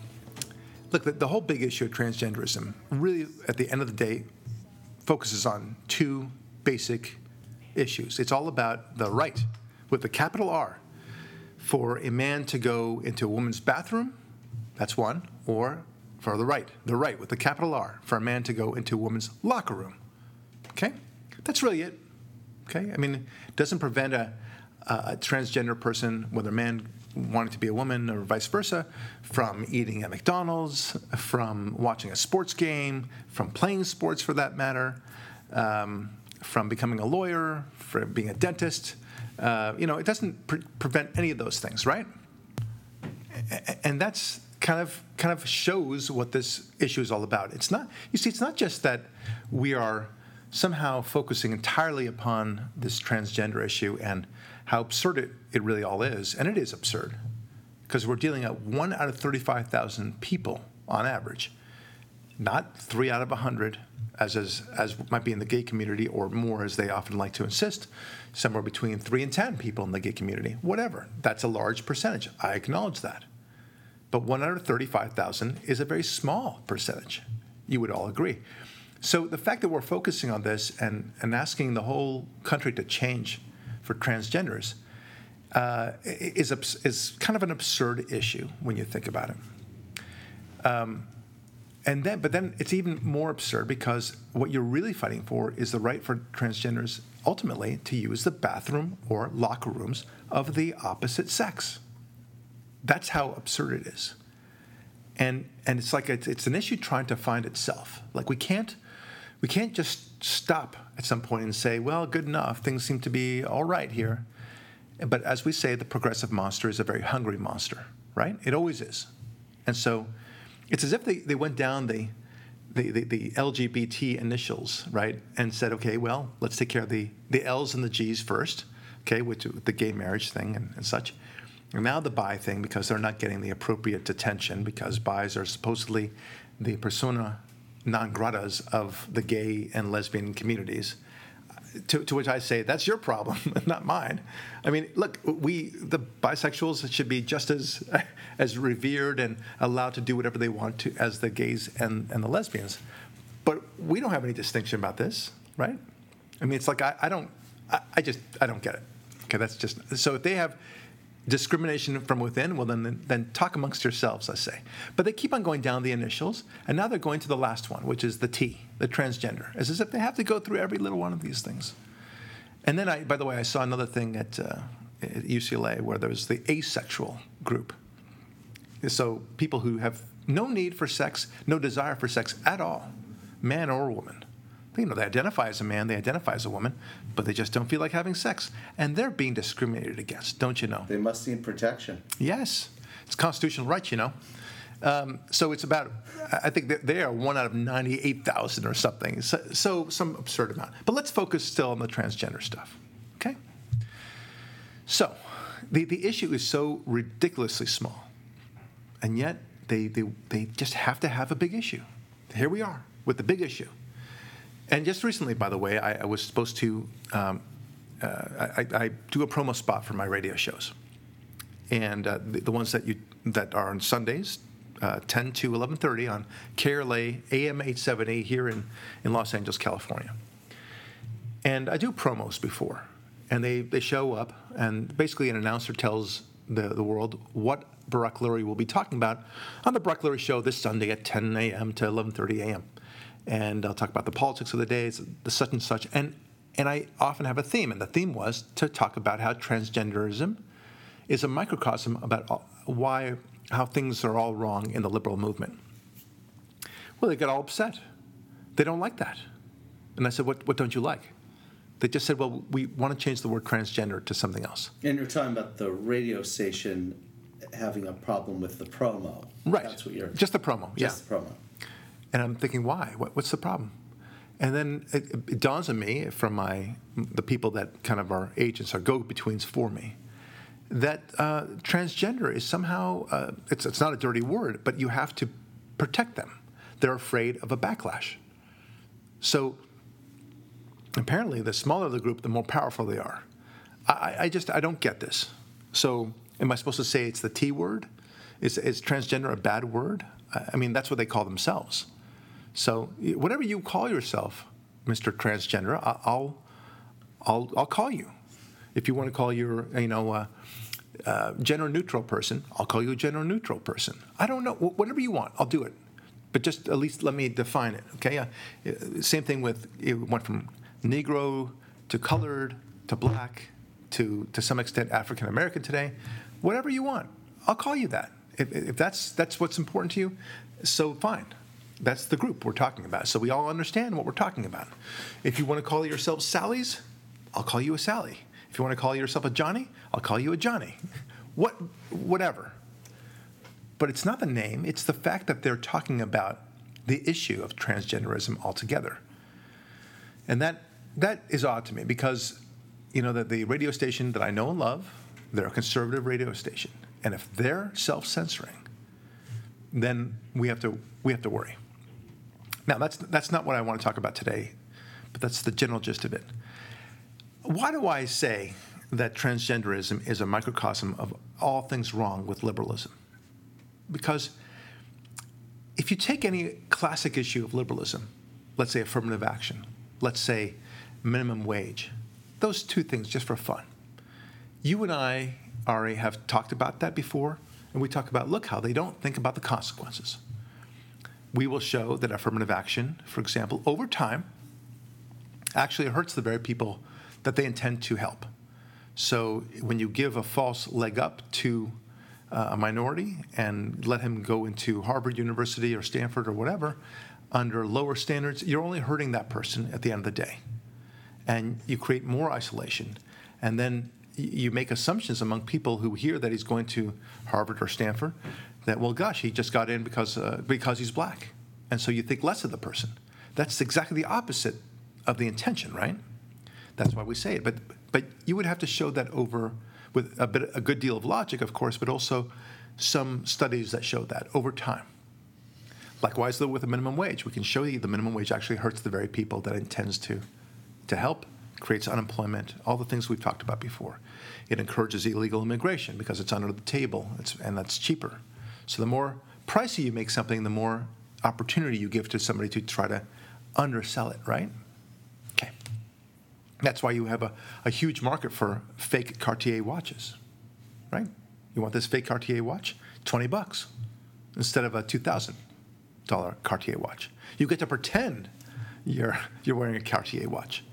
look. The, the whole big issue of transgenderism, really, at the end of the day, focuses on two basic issues. It's all about the right, with a capital R, for a man to go into a woman's bathroom, that's one, or for the right, the right with the capital R, for a man to go into a woman's locker room. Okay? That's really it. Okay? I mean, it doesn't prevent a, a transgender person, whether a man wanting to be a woman or vice versa, from eating at McDonald's, from watching a sports game, from playing sports for that matter, um, from becoming a lawyer, from being a dentist. Uh, you know, it doesn't pre- prevent any of those things, right? And that's kind of kind of shows what this issue is all about. It's not. You see, it's not just that we are somehow focusing entirely upon this transgender issue and how absurd it, it really all is, and it is absurd, because we're dealing at one out of 35,000 people on average, not three out of a 100, as, as, as might be in the gay community, or more, as they often like to insist, somewhere between three and 10 people in the gay community. Whatever. That's a large percentage. I acknowledge that. But one out of 35,000 is a very small percentage. You would all agree. So the fact that we're focusing on this and, and asking the whole country to change for transgenders uh, is, is kind of an absurd issue when you think about it. Um, and then, but then it's even more absurd because what you're really fighting for is the right for transgenders ultimately to use the bathroom or locker rooms of the opposite sex. That's how absurd it is. And, and it's like it's, it's an issue trying to find itself. Like we can't, we can't just stop at some point and say, well, good enough, things seem to be all right here. But as we say, the progressive monster is a very hungry monster, right? It always is. And so it's as if they, they went down the, the, the, the LGBT initials, right, and said, okay, well, let's take care of the, the L's and the G's first, okay, which the gay marriage thing and, and such. And now the bi thing, because they're not getting the appropriate attention, because bis are supposedly the persona non gratas of the gay and lesbian communities. To, to, which I say, that's your problem, [LAUGHS] not mine. I mean, look, we the bisexuals should be just as [LAUGHS] as revered and allowed to do whatever they want to as the gays and, and the lesbians. But we don't have any distinction about this, right? I mean, it's like I, I don't, I, I just I don't get it. Okay, that's just so if they have discrimination from within, well, then, then talk amongst yourselves, I say. But they keep on going down the initials, and now they're going to the last one, which is the T, the transgender. It's as if they have to go through every little one of these things. And then, I, by the way, I saw another thing at, uh, at UCLA where there was the asexual group. So people who have no need for sex, no desire for sex at all, man or woman you know, they identify as a man, they identify as a woman, but they just don't feel like having sex. And they're being discriminated against, don't you know? They must need protection. Yes. It's constitutional right, you know. Um, so it's about, I think they are one out of 98,000 or something. So, so some absurd amount. But let's focus still on the transgender stuff, okay? So the, the issue is so ridiculously small, and yet they, they, they just have to have a big issue. Here we are with the big issue. And just recently, by the way, I, I was supposed to. Um, uh, I, I, do a promo spot for my radio shows, and uh, the, the, ones that you that are on Sundays, uh, 10 to 11:30 on KRLA AM 870 here in, in Los Angeles, California. And I do promos before, and they, they show up, and basically an announcer tells the, the world what Barak Lurie will be talking about on the Barak Lurie Show this Sunday at 10 a.m. to 11:30 a.m. And I'll talk about the politics of the day, the such and such, and and I often have a theme, and the theme was to talk about how transgenderism is a microcosm about why how things are all wrong in the liberal movement. Well, they got all upset. They don't like that. And I said, What, what don't you like? They just said, Well, we want to change the word transgender to something else. And you're talking about the radio station having a problem with the promo. Right. That's what you're. Just the promo. Just yeah. the promo. And I'm thinking, why? What, what's the problem? And then it, it dawns on me from my the people that kind of are agents, are go-betweens for me, that uh, transgender is somehow uh, it's it's not a dirty word, but you have to protect them. They're afraid of a backlash. So apparently, the smaller the group, the more powerful they are. I, I just I don't get this. So am I supposed to say it's the T word? Is, is transgender a bad word? I I mean, that's what they call themselves. So whatever you call yourself, Mr. Transgender, I'll I'll I'll call you. If you want to call your you know uh, uh, gender neutral person, I'll call you a gender neutral person. I don't know whatever you want, I'll do it. But just at least let me define it. Okay. Uh, uh, same thing with it went from Negro to colored to black to to some extent African American today. Whatever you want, I'll call you that. If, if that's that's what's important to you, so fine. That's the group we're talking about. So we all understand what we're talking about. If you want to call yourselves Sally's, I'll call you a Sally. If you want to call yourself a Johnny, I'll call you a Johnny. What, whatever. But it's not the name, it's the fact that they're talking about the issue of transgenderism altogether. And that, that is odd to me because, you know, that the radio station that I know and love, they're a conservative radio station. And if they're self censoring, then we have to, we have to worry. Now, that's, that's not what I want to talk about today, but that's the general gist of it. Why do I say that transgenderism is a microcosm of all things wrong with liberalism? Because if you take any classic issue of liberalism, let's say affirmative action, let's say minimum wage, those two things just for fun. You and I, Ari, have talked about that before, and we talk about look how they don't think about the consequences. We will show that affirmative action, for example, over time, actually hurts the very people that they intend to help. So when you give a false leg up to uh, a minority and let him go into Harvard University or Stanford or whatever under lower standards, you're only hurting that person at the end of the day. And you create more isolation. And then you make assumptions among people who hear that he's going to Harvard or Stanford that, well, gosh, he just got in because, uh, because he's black. And so you think less of the person. That's exactly the opposite of the intention, right? That's why we say it. But but you would have to show that over with a bit a good deal of logic, of course, but also some studies that show that over time. Likewise, though, with the minimum wage, we can show you the minimum wage actually hurts the very people that it intends to to help, creates unemployment, all the things we've talked about before. It encourages illegal immigration because it's under the table, and that's cheaper. So the more pricey you make something, the more opportunity you give to somebody to try to undersell it, right? Okay. That's why you have a, a huge market for fake Cartier watches, right? You want this fake Cartier watch? 20 bucks instead of a $2,000 Cartier watch. You get to pretend you're, you're wearing a Cartier watch.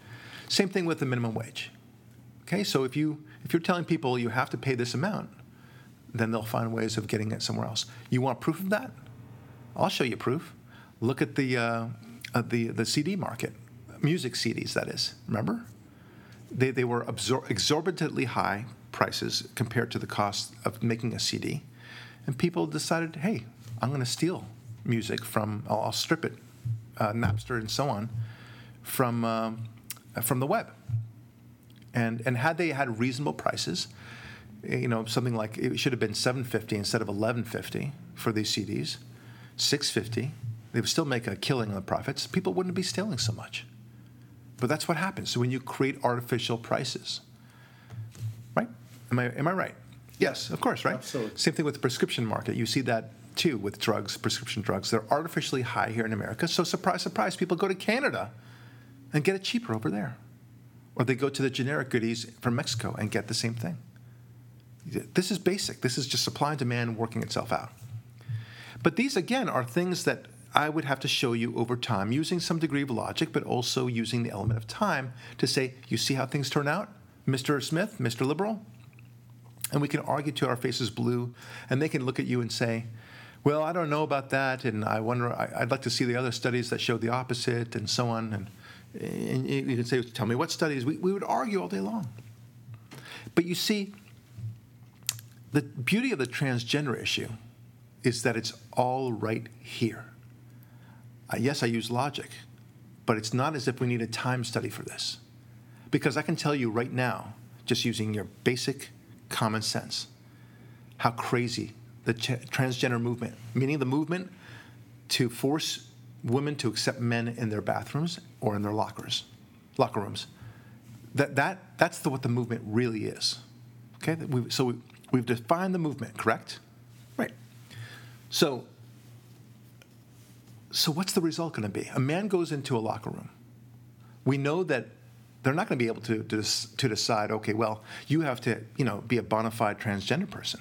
Same thing with the minimum wage. Okay, so if, you, if you're telling people you have to pay this amount, then they'll find ways of getting it somewhere else. You want proof of that? I'll show you proof. Look at the, uh, the, the CD market, music CDs, that is. Remember? They, they were absor- exorbitantly high prices compared to the cost of making a CD. And people decided, hey, I'm going to steal music from, I'll, I'll strip it, uh, Napster and so on, from, um, from the web. And, and had they had reasonable prices, you know, something like it should have been 750 instead of 1150 for these CDs, 650, they would still make a killing on the profits. People wouldn't be stealing so much. But that's what happens when you create artificial prices. Right? Am I, am I right? Yes, of course, right? Absolutely. Same thing with the prescription market. You see that too with drugs, prescription drugs. They're artificially high here in America. So, surprise, surprise, people go to Canada and get it cheaper over there. Or they go to the generic goodies from Mexico and get the same thing. This is basic. This is just supply and demand working itself out. But these, again, are things that I would have to show you over time using some degree of logic, but also using the element of time to say, you see how things turn out, Mr. Smith, Mr. Liberal? And we can argue till our faces blue, and they can look at you and say, well, I don't know about that, and I wonder, I, would like to see the other studies that show the opposite, and so on. And, and you can say, tell me what studies. We, we would argue all day long. But you see, the beauty of the transgender issue is that it's all right here. Uh, yes, I use logic, but it's not as if we need a time study for this. Because I can tell you right now, just using your basic common sense, how crazy the ch- transgender movement, meaning the movement to force women to accept men in their bathrooms or in their lockers, locker rooms. That, that, that's the, what the movement really is. Okay, so we, we've defined the movement, correct? Right. So, so what's the result going to be? A man goes into a locker room. We know that they're not going to be able to, to, to decide, okay, well, you have to, you know, be a bona fide transgender person.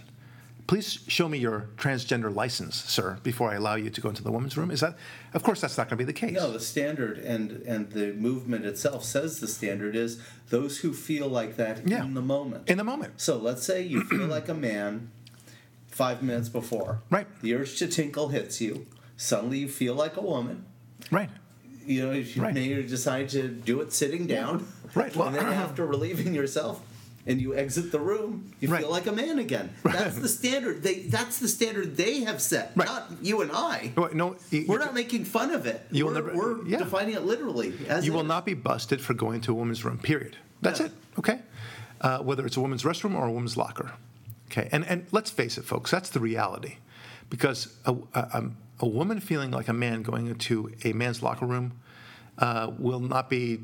Please show me your transgender license, sir, before I allow you to go into the women's room. Is that, of course, that's not going to be the case. No, the standard and and the movement itself says the standard is those who feel like that yeah. in the moment. In the moment. So let's say you feel [CLEARS THROAT] like a man five minutes before. Right. The urge to tinkle hits you. Suddenly you feel like a woman. Right you know, you right. may decide to do it sitting down. Right. Well, and then after [CLEARS THROAT] relieving yourself and you exit the room, you right. feel like a man again. [LAUGHS] That's the standard. They that's the standard they have set, right. not you and I. Well, no, you, we're not making fun of it. You we're, will never, we're yeah. defining it literally. you will not be busted for going to a woman's room. Period. That's yeah. it. Okay. Uh, whether it's a woman's restroom or a woman's locker. Okay. And and let's face it, folks. That's the reality, because a, a, a woman feeling like a man going into a man's locker room uh, will not be,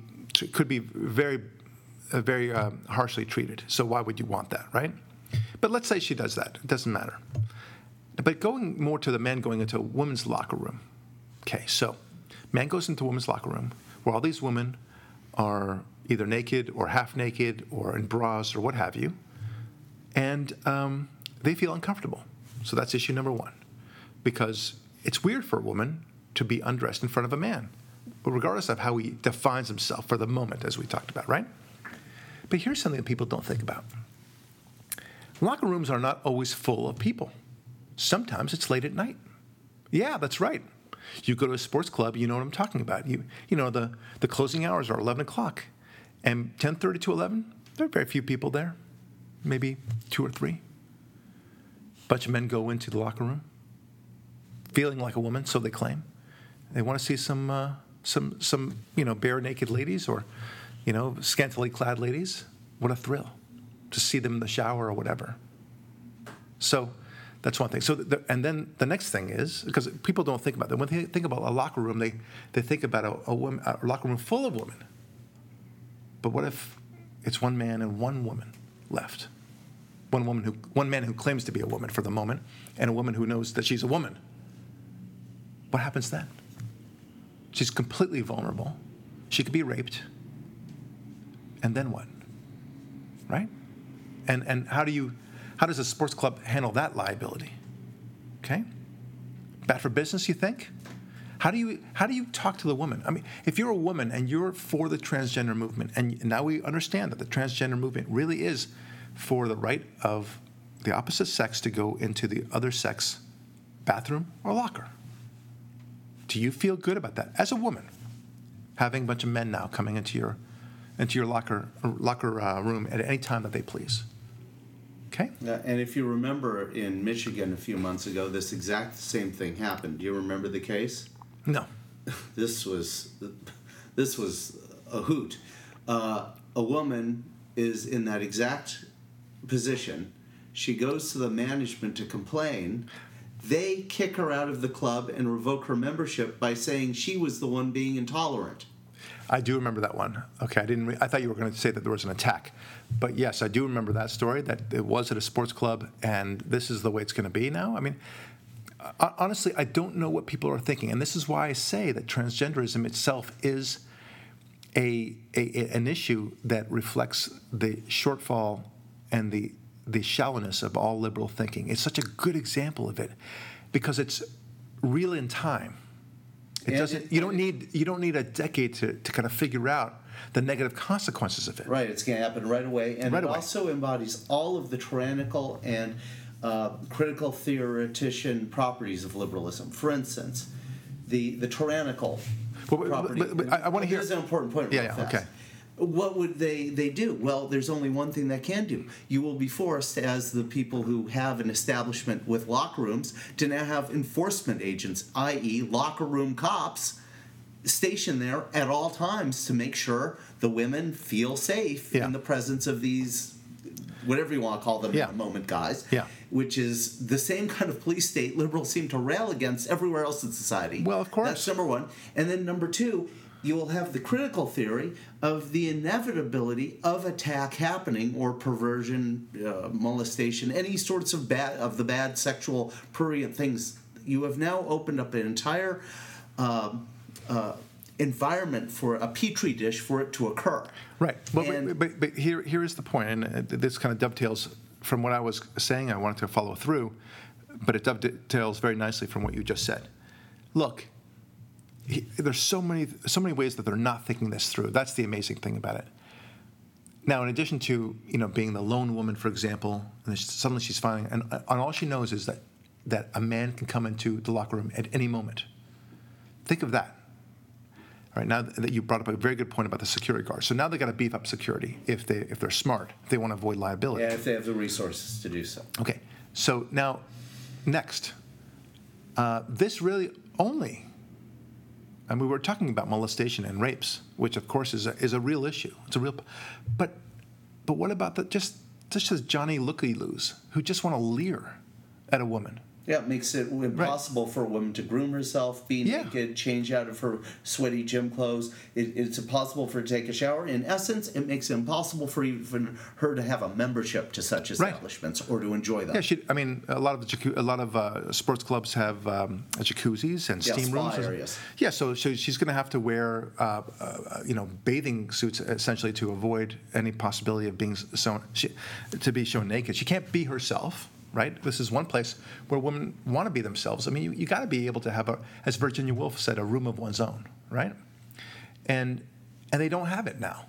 could be very, very uh, harshly treated. So why would you want that, right? But let's say she does that. It doesn't matter. But going more to the man going into a woman's locker room. Okay, so man goes into a woman's locker room where all these women are either naked or half naked or in bras or what have you, and um, they feel uncomfortable. So that's issue number one, because it's weird for a woman to be undressed in front of a man, regardless of how he defines himself for the moment, as we talked about, right? But here's something that people don't think about locker rooms are not always full of people, sometimes it's late at night. Yeah, that's right. You go to a sports club, you know what I'm talking about. You, you know, the, the closing hours are 11 o'clock. And 10.30 to 11, there are very few people there, maybe two or three. A Bunch of men go into the locker room feeling like a woman, so they claim. They want to see some, uh, some, some, you know, bare naked ladies or, you know, scantily clad ladies. What a thrill to see them in the shower or whatever. So that's one thing. So, the, and then the next thing is because people don't think about that. When they think about a locker room, they, they think about a, a, woman, a locker room full of women. But what if it's one man and one woman left? One woman who, one man who claims to be a woman for the moment, and a woman who knows that she's a woman. What happens then? She's completely vulnerable. She could be raped. And then what? Right? And and how do you how does a sports club handle that liability? Okay? Bad for business, you think? How do you how do you talk to the woman? I mean, if you're a woman and you're for the transgender movement, and now we understand that the transgender movement really is for the right of the opposite sex to go into the other sex bathroom or locker. Do you feel good about that as a woman, having a bunch of men now coming into your into your locker locker uh, room at any time that they please? Okay. Yeah, and if you remember in Michigan a few months ago, this exact same thing happened. Do you remember the case? No. [LAUGHS] this was this was a hoot. Uh, a woman is in that exact position. She goes to the management to complain they kick her out of the club and revoke her membership by saying she was the one being intolerant. I do remember that one. Okay, I didn't. Re- I thought you were going to say that there was an attack, but yes, I do remember that story. That it was at a sports club, and this is the way it's going to be now. I mean, honestly, I don't know what people are thinking, and this is why I say that transgenderism itself is a, a an issue that reflects the shortfall and the the shallowness of all liberal thinking. It's such a good example of it because it's real in time. It doesn't. you don't need you don't need a decade to, to kind of figure out the negative consequences of it. Right, it's going to happen right away, and Right it away. also embodies all of the tyrannical and uh, critical theoretician properties of liberalism. For instance, the the tyrannical But- but- property. but- but I- I wanna hear- Here's an important point. Yeah, yeah, okay. What would they, they do? Well, there's only one thing they can do. You will be forced, as the people who have an establishment with locker rooms, to now have enforcement agents, i.e., locker room cops, stationed there at all times to make sure the women feel safe Yeah. in the presence of these, whatever you want to call them Yeah. in the moment, guys. Yeah. Which is the same kind of police state liberals seem to rail against everywhere else in society. Well, of course. That's number one. And then number two, you will have the critical theory of the inevitability of attack happening or perversion, uh, molestation, any sorts of bad of the bad sexual prurient things. You have now opened up an entire um, uh, environment for a petri dish for it to occur. Right. Well, but, but, but here, here is the point, and uh, this kind of dovetails from what I was saying. I wanted to follow through, but it dovetails very nicely from what you just said. Look, he, there's so many, so many ways that they're not thinking this through. That's the amazing thing about it. Now, in addition to you know being the lone woman, for example, and suddenly she's finding, and, and all she knows is that that a man can come into the locker room at any moment. Think of that. All right, now that you brought up a very good point about the security guard. So now they've got to beef up security if they if they're smart, if they want to avoid liability. And if they have the resources to do so. Okay, so now, next, uh, this really only. Mean, we were talking about molestation and rapes, which of course is a, is a real issue. It's a real, but but what about the just just as Johnny Looky Loos who just want to leer at a woman? Yeah, it makes it impossible for a woman to groom herself, be Yeah. naked, change out of her sweaty gym clothes. It, it's impossible for her to take a shower. In essence, it makes it impossible for even her to have a membership to such Right. establishments or to enjoy them. Yeah, she, I mean, a lot of the a lot of uh, sports clubs have um, jacuzzis and Yeah, steam rooms. areas. Yeah, so, so she's going to have to wear, uh, uh, you know, bathing suits essentially to avoid any possibility of being shown she, to be shown naked. She can't be herself, right? This is one place where women want to be themselves. I mean, you, you got to be able to have a, as Virginia Woolf said, a room of one's own, right? And and they don't have it now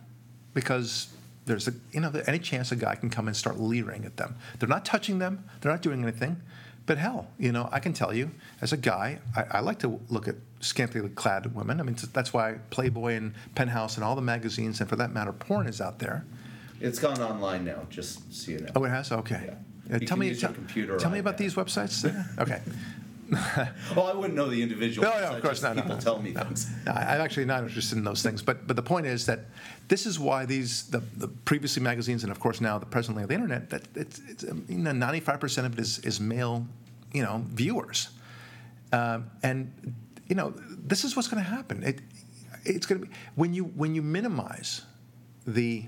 because there's a you know any chance a guy can come and start leering at them. They're not touching them. They're not doing anything. But hell, you know, I can tell you, as a guy, I, I like to look at scantily clad women. I mean, that's why Playboy and Penthouse and all the magazines, and for that matter, porn is out there. It's gone online now, just so you know. Oh, it has. Okay. Yeah. Uh, tell me, tell, tell me about these websites. [LAUGHS] okay. well, I wouldn't know the individual. No, no, of course not. People no, tell me no. things. No, I'm actually not interested in those things. But but the point is that this is why these the, the previously magazines and of course now the presently of the internet that it's, it's um, you know 95 percent of it is is male you know viewers, um, and you know this is what's going to happen. It it's going to be when you when you minimize the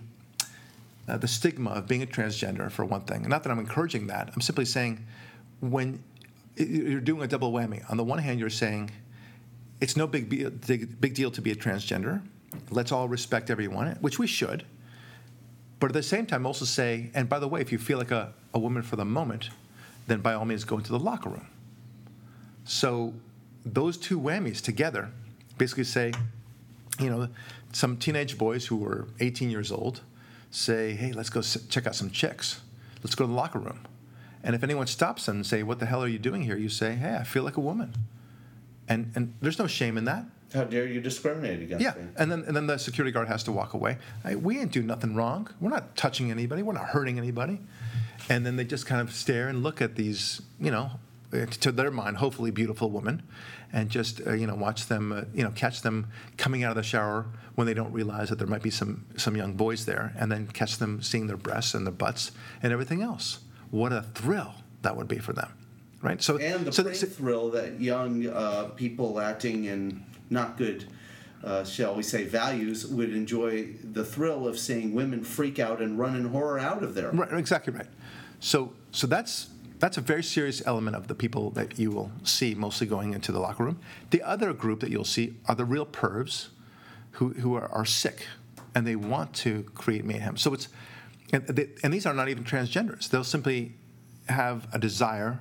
uh, the stigma of being a transgender for one thing. Not that I'm encouraging that. I'm simply saying when you're doing a double whammy. On the one hand, you're saying it's no big big big deal to be a transgender. Let's all respect everyone, which we should. But at the same time, also say, and by the way, if you feel like a, a woman for the moment, then by all means go into the locker room. So those two whammies together basically say, you know, some teenage boys who were 18 years old say, hey, let's go check out some chicks. Let's go to the locker room. And if anyone stops them and say, what the hell are you doing here? You say, hey, I feel like a woman. And, and there's no shame in that. How dare you discriminate against Yeah, me? and then and then the security guard has to walk away. Hey, we ain't do nothing wrong. We're not touching anybody. We're not hurting anybody. And then they just kind of stare and look at these, you know, to their mind, hopefully beautiful woman, and just uh, you know watch them, uh, you know, catch them coming out of the shower when they don't realize that there might be some some young boys there, and then catch them seeing their breasts and their butts and everything else. What a thrill that would be for them, right? So And the so, so- thrill that young uh, people acting in not good, uh, shall we say, values would enjoy the thrill of seeing women freak out and run in horror out of there. Right, exactly right. So, so that's that's a very serious element of the people that you will see mostly going into the locker room. The other group that you'll see are the real pervs who, who are, are sick and they want to create mayhem. So it's, and, they, and these are not even transgenders. They'll simply have a desire,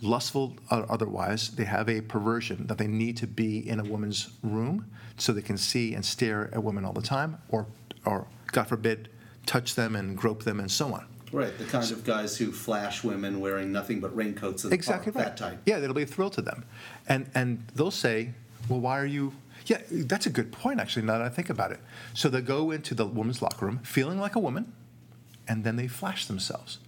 lustful or otherwise, they have a perversion that they need to be in a woman's room so they can see and stare at women all the time, or, or God forbid, touch them and grope them and so on. Right, the kind of guys who flash women wearing nothing but raincoats and exactly park, right. that type. Yeah, it'll be a thrill to them, and and they'll say, "Well, why are you?" Yeah, that's a good point. Actually, now that I think about it, so they go into the woman's locker room feeling like a woman, and then they flash themselves,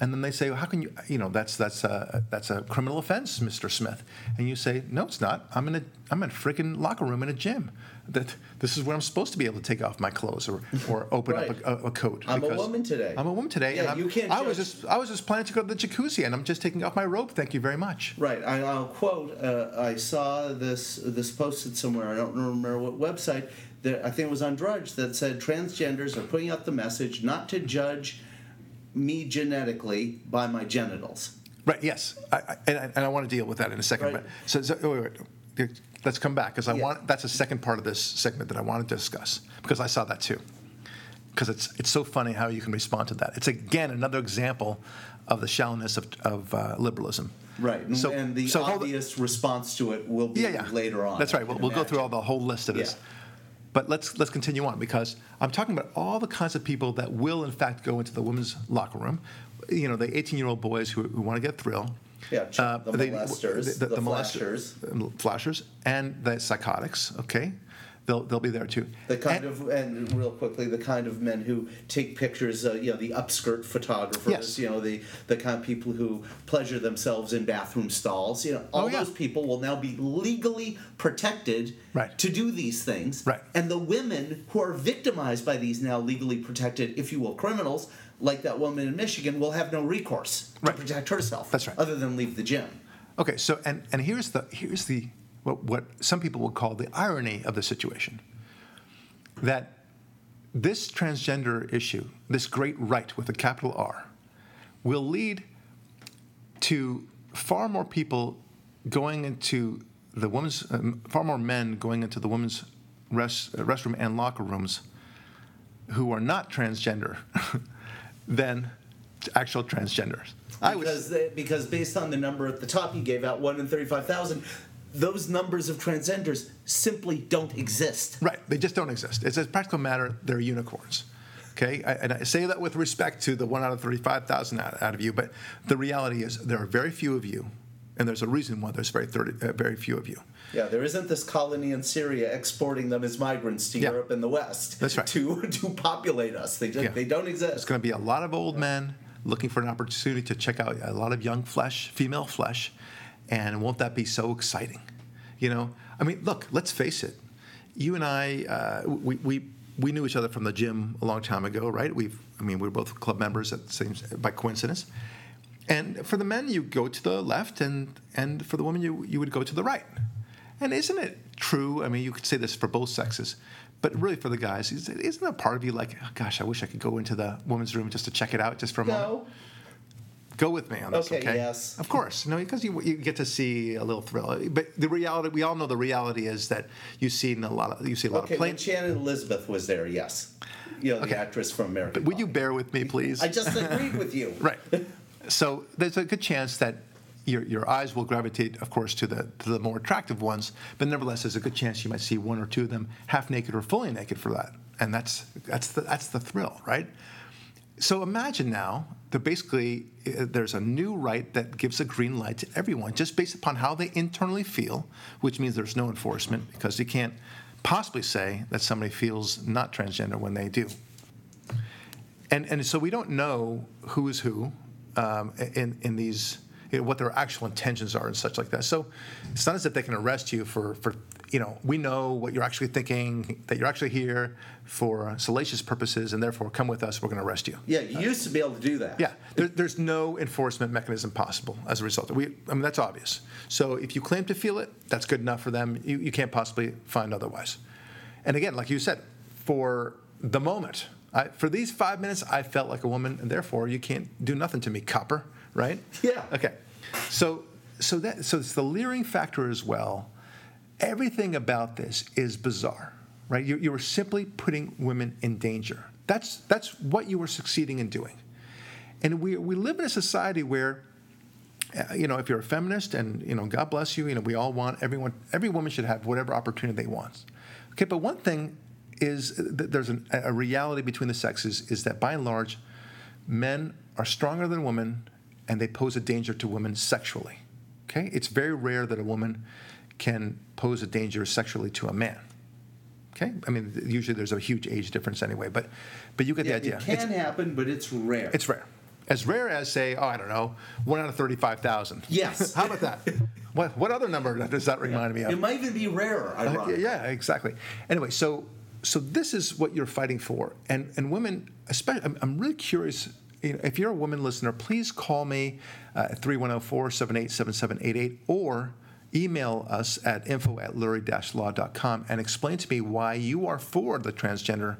and then they say, well, "How can you?" You know, that's that's a that's a criminal offense, Mr. Smith. And you say, "No, it's not. I'm in a I'm in a freaking locker room in a gym. That this is where I'm supposed to be able to take off my clothes or or open Right. up a, a, a coat. I'm a woman today. I'm a woman today. Yeah, you can't I was just I was just planning to go to the jacuzzi, and I'm just taking off my robe. Thank you very much. Right. I, I'll quote. Uh, I saw this this posted somewhere. I don't remember what website. That I think it was on Drudge that said transgenders are putting out the message not to judge me genetically by my genitals. Right. Yes. I, I, and, I, and I want to deal with that in a second. Right. But so, so wait, wait, wait. Let's come back because I Yeah. want. That's a second part of this segment that I wanted to discuss because I saw that too. Because it's it's so funny how you can respond to that. It's again another example of the shallowness of, of uh, liberalism. Right. And, So- and the so obvious response to it will be yeah, yeah. later on. That's right. We'll, we'll go through all the whole list of this. But let's let's continue on because I'm talking about all the kinds of people that will in fact go into the women's locker room. You know, the 18 year old boys who, who want to get thrill. Yeah, ch- the molesters, the molester- flashers. flashers, and the psychotics. Okay, they'll they'll be there too. The kind And- of and real quickly, the kind of men who take pictures, uh, you know, the upskirt photographers, Yes. you know, the the kind of people who pleasure themselves in bathroom stalls, you know, all Oh, yeah. those people will now be legally protected Right. to do these things. Right. And the women who are victimized by these now legally protected, if you will, criminals, like that woman in Michigan, will have no recourse Right. to protect herself. That's right. Other than leave the gym. Okay, so and and here's the here's the what what some people would call the irony of the situation. That this transgender issue, this great right with a capital R, will lead to far more people going into the women's, um, far more men going into the women's rest, uh, restroom and locker rooms who are not transgender [LAUGHS] than actual transgenders. I was, because they, because based on the number at the top you gave out, one in thirty-five thousand, those numbers of transgenders simply don't exist. Right, they just don't exist. It's a practical matter, they're unicorns. Okay, I, and I say that with respect to the one out of 35,000 out, out of you, but the reality is there are very few of you, and there's a reason why there's very, 30, uh, very few of you. Yeah, there isn't this colony in Syria exporting them as migrants to Yeah. Europe and the West. That's right. To [LAUGHS] to populate us, they just, Yeah. they don't exist. It's going to be a lot of old men looking for an opportunity to check out a lot of young flesh, female flesh, and won't that be so exciting? You know, I mean, look, let's face it. You and I, uh, we, we, we knew each other from the gym a long time ago, right? We've, I mean, we were both club members at the same, by coincidence. And for the men, you go to the left, and, and for the women, you, you would go to the right. And isn't it true? I mean, you could say this for both sexes, but really for the guys, is- isn't a part of you like, oh, gosh, I wish I could go into the women's room just to check it out just for a moment? No, Go with me on this, Okay, okay? yes. Of course, you know, because you, you get to see a little thrill. But the reality, we all know the reality is that you've seen a lot of, you see a lot okay. of planes. Shannon Elizabeth was there, yes, you know Okay. the actress from American. Would you bear with me, please? I just agreed with you. [LAUGHS] Right. So there's a good chance that your, your eyes will gravitate, of course, to the to the more attractive ones. But nevertheless, there's a good chance you might see one or two of them half naked or fully naked for that, and that's that's the that's the thrill, right? So imagine now that basically uh, there's a new right that gives a green light to everyone just based upon how they internally feel, which means there's no enforcement because you can't possibly say that somebody feels not transgender when they do. And, and so we don't know who is who um, in, in these, you know, what their actual intentions are and such like that. So it's not as if they can arrest you for, for, you know, we know what you're actually thinking, that you're actually here for salacious purposes, and therefore come with us, we're going to arrest you. Yeah, you used to be able to do that. Yeah, there, there's no enforcement mechanism possible as a result. We, I mean, that's obvious. So if you claim to feel it, that's good enough for them. You, you can't possibly find otherwise. And again, like you said, for the moment, I, for these five minutes, I felt like a woman, and therefore you can't do nothing to me, copper, right? [LAUGHS] Yeah. Okay. So, so that so it's the leering factor as well. Everything about this is bizarre, right? You, you were simply putting women in danger. That's that's what you were succeeding in doing, and we we live in a society where. uh, You know, if you're a feminist, and you know, God bless you. You know, we all want everyone. Every woman should have whatever opportunity they want. Okay, but one thing is that there's an, a reality between the sexes is that by and large, men are stronger than women, and they pose a danger to women sexually. Okay, it's very rare that a woman can pose a danger sexually to a man. Okay, I mean usually there's a huge age difference anyway, but but you get Yeah, the idea. it can It's, happen, but it's rare. it's rare, as rare as say, oh I don't know, one out of thirty-five thousand. Yes. How about that? [LAUGHS] what what other number does that remind me of? it might even be rarer. Uh, yeah, exactly. Anyway, so so this is what you're fighting for, and and women, especially, I'm, I'm really curious. You know, if you're a woman listener, please call me uh, at 310-478-7788 or email us at info at lurie-law.com and explain to me why you are for the transgender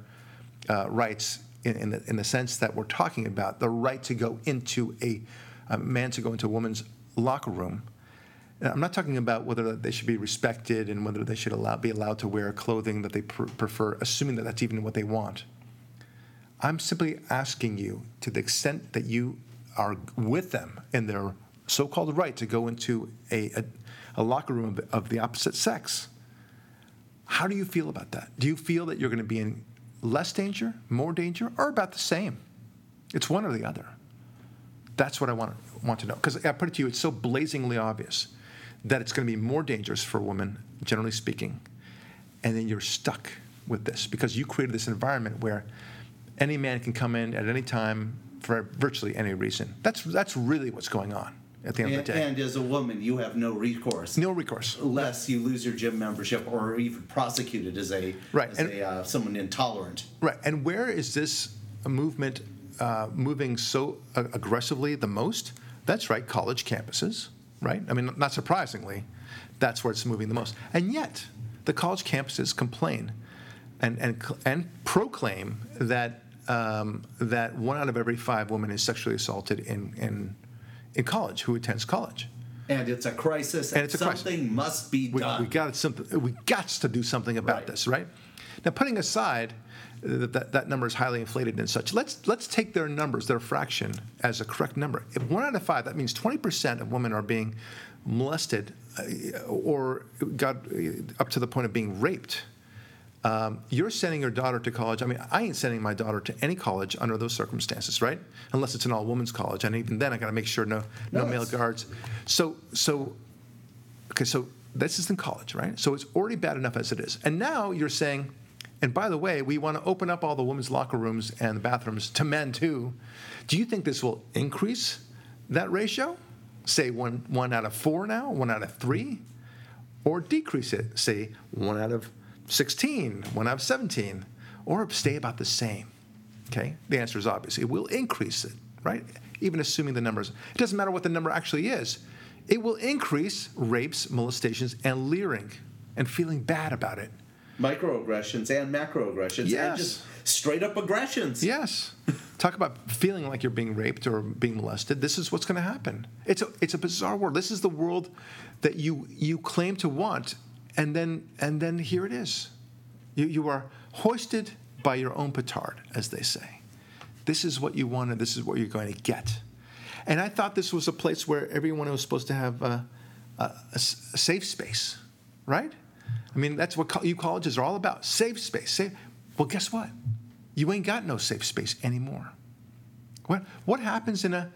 uh, rights in, in, the, in the sense that we're talking about the right to go into a, a man to go into a woman's locker room I'm not talking about whether they should be respected and whether they should allow, be allowed to wear clothing that they pr- prefer, assuming that that's even what they want. I'm simply asking you, to the extent that you are with them in their so called right to go into a, a, a locker room of, of the opposite sex, how do you feel about that? Do you feel that you're going to be in less danger, more danger, or about the same? It's one or the other. That's what I want, want to know. Because I put it to you, it's so blazingly obvious that it's going to be more dangerous for women, generally speaking. And then you're stuck with this because you created this environment where any man can come in at any time for virtually any reason. That's, that's really what's going on at the end And, of the day. and as a woman, you have no recourse. no recourse. Unless you lose your gym membership or are even prosecuted as a Right, as and- a uh, someone intolerant. Right. And where is this movement uh, moving so uh, aggressively the most? That's right, college campuses, right? I mean, not surprisingly, that's where it's moving the most. And yet, the college campuses complain and, and, and proclaim that, um, that one out of every five women is sexually assaulted in, in, in college, who attends college. And it's a crisis, And it's a crisis. something must be We, done. we got something. We got to do something about Right. this, right? Now, putting aside that, that that number is highly inflated and such, let's let's take their numbers, their fraction, as a correct number. If one out of five, that means 20% of women are being molested, uh, or got uh, up to the point of being raped. Um, you're sending your daughter to college. I mean, I ain't sending my daughter to any college under those circumstances, right? Unless it's an all-women's college, and even then, I got to make sure no no, No, male guards. So so Okay, so this is in college, right? So it's already bad enough as it is. And now you're saying, and by the way, we want to open up all the women's locker rooms and the bathrooms to men too. Do you think this will increase that ratio? Say one, one out of four now, one out of three? Or decrease it, say one out of 16, one out of 17, or stay about the same? Okay, the answer is obvious. It will increase it, right? Even assuming the numbers. It doesn't matter what the number actually is. It will increase rapes, molestations, and leering and feeling bad about it. Microaggressions and macroaggressions and Yes. just straight up aggressions. Yes. [LAUGHS] Talk about feeling like you're being raped or being molested. This is what's going to happen. It's a, it's a bizarre world. This is the world that you, you claim to want, and then, and then here it is. You, you are hoisted by your own petard, as they say. This is what you want, and this is what you're going to get. And I thought this was a place where everyone was supposed to have a safe space, right? I mean, that's what co- you colleges are all about safe space. Safe. Well, guess what? You ain't got no safe space anymore. What, what happens in a,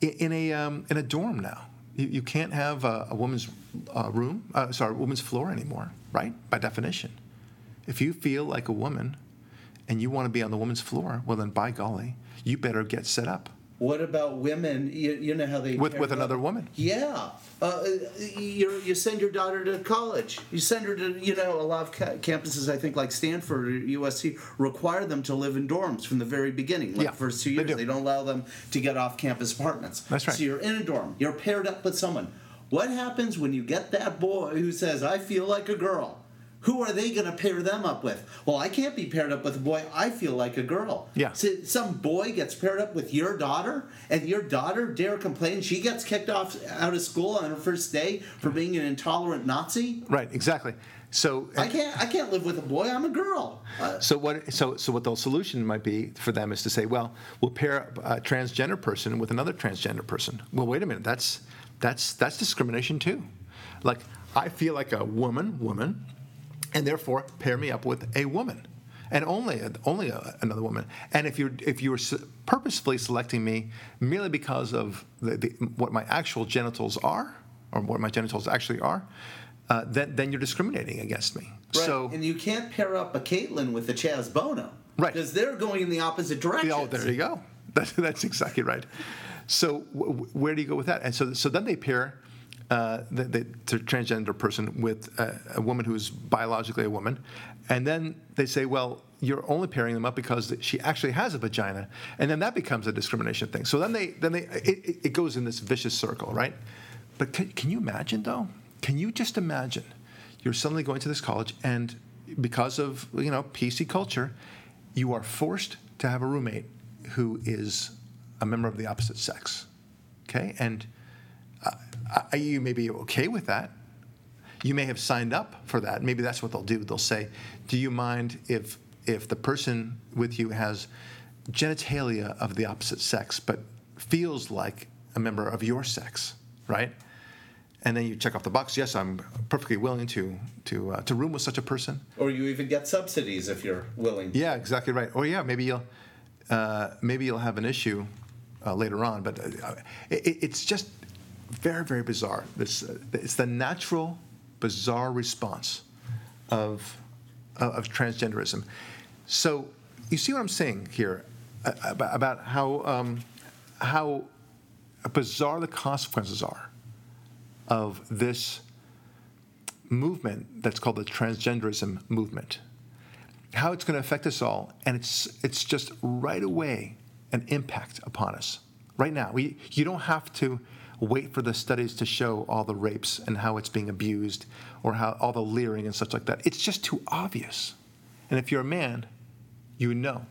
in a, um, in a dorm now? You, you can't have a, a woman's uh, room, uh, sorry, woman's floor anymore, right? By definition. If you feel like a woman and you want to be on the woman's floor, well, then by golly, you better get set up. What about women? You, you know how they With- with another woman. Yeah, uh, you you send your daughter to college. You send her to you know a lot of ca- campuses. I think like Stanford or USC require them to live in dorms from the very beginning. Like Yeah, first two they years, do. they don't allow them to get off campus apartments. That's right. So you're in a dorm. You're paired up with someone. What happens when you get that boy who says, "I feel like a girl"? Who are they going to pair them up with? Well, I can't be paired up with a boy. I feel like a girl. Yeah. So some boy gets paired up with your daughter, and your daughter dare complain. She gets kicked off out of school on her first day for being an intolerant Nazi. Right, exactly. So I can't. I can't live with a boy. I'm a girl. Uh, So what? So so what the solution might be for them is to say, well, we'll pair a transgender person with another transgender person. Well, wait a minute. That's that's that's discrimination too. Like I feel like a woman, woman, and therefore pair me up with a woman, and only only a, another woman. And if you're if you were s- purposefully selecting me merely because of the, the, what my actual genitals are, or what my genitals actually are, uh, then then you're discriminating against me. right. So and you can't pair up a Caitlyn with a Chaz Bono. Right. Because they're going in the opposite direction. Oh, there you go. [LAUGHS] That's, that's exactly right. So w- where do you go with that? And so so then they pair uh, the, the, transgender person with a, a woman who is biologically a woman, and then they say, well, you're only pairing them up because she actually has a vagina, and then that becomes a discrimination thing. So then they then they it, it- it goes in this vicious circle, right? But can, can you imagine though? Can you just imagine? You're suddenly going to this college, and because of you know PC culture, you are forced to have a roommate who is a member of the opposite sex. Okay, and uh, you may be okay with that. You may have signed up for that. Maybe that's what they'll do. They'll say, "Do you mind if if the person with you has genitalia of the opposite sex, but feels like a member of your sex, right?" And then you check off the box. Yes, I'm perfectly willing to to uh, to room with such a person. Or you even get subsidies if you're willing. Yeah, exactly right. Or yeah, maybe you'll uh, maybe you'll have an issue uh, later on, but uh, it, it's just very very bizarre. This uh, it's the natural bizarre response of of of transgenderism. So you see what I'm saying here uh, about, about how um, how bizarre the consequences are of this movement that's called the transgenderism movement how it's going to affect us all, and it's it's just right away an impact upon us right now. We you don't have to wait for the studies to show all the rapes and how it's being abused or how all the leering and such like that. It's just too obvious. And if you're a man, you know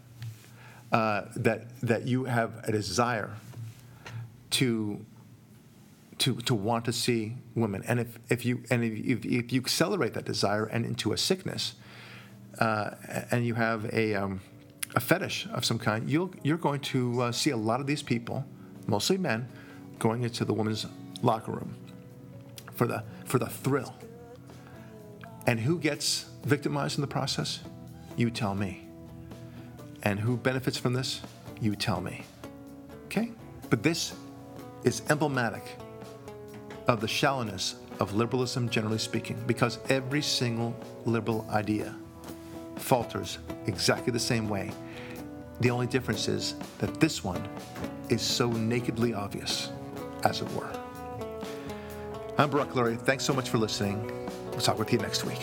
uh, that that you have a desire to to, to want to see women. And if, if you and if, if you accelerate that desire and into a sickness, uh, and you have a, um, a fetish of some kind, you'll, you're going to uh, see a lot of these people, mostly men, going into the women's locker room for the, for the thrill. And who gets victimized in the process? You tell me. And who benefits from this? You tell me. Okay? But this is emblematic of the shallowness of liberalism, generally speaking, because every single liberal idea falters exactly the same way. The only difference is that this one is so nakedly obvious, as it were. I'm Barak Lurie. Thanks so much for listening. We'll talk with you next week.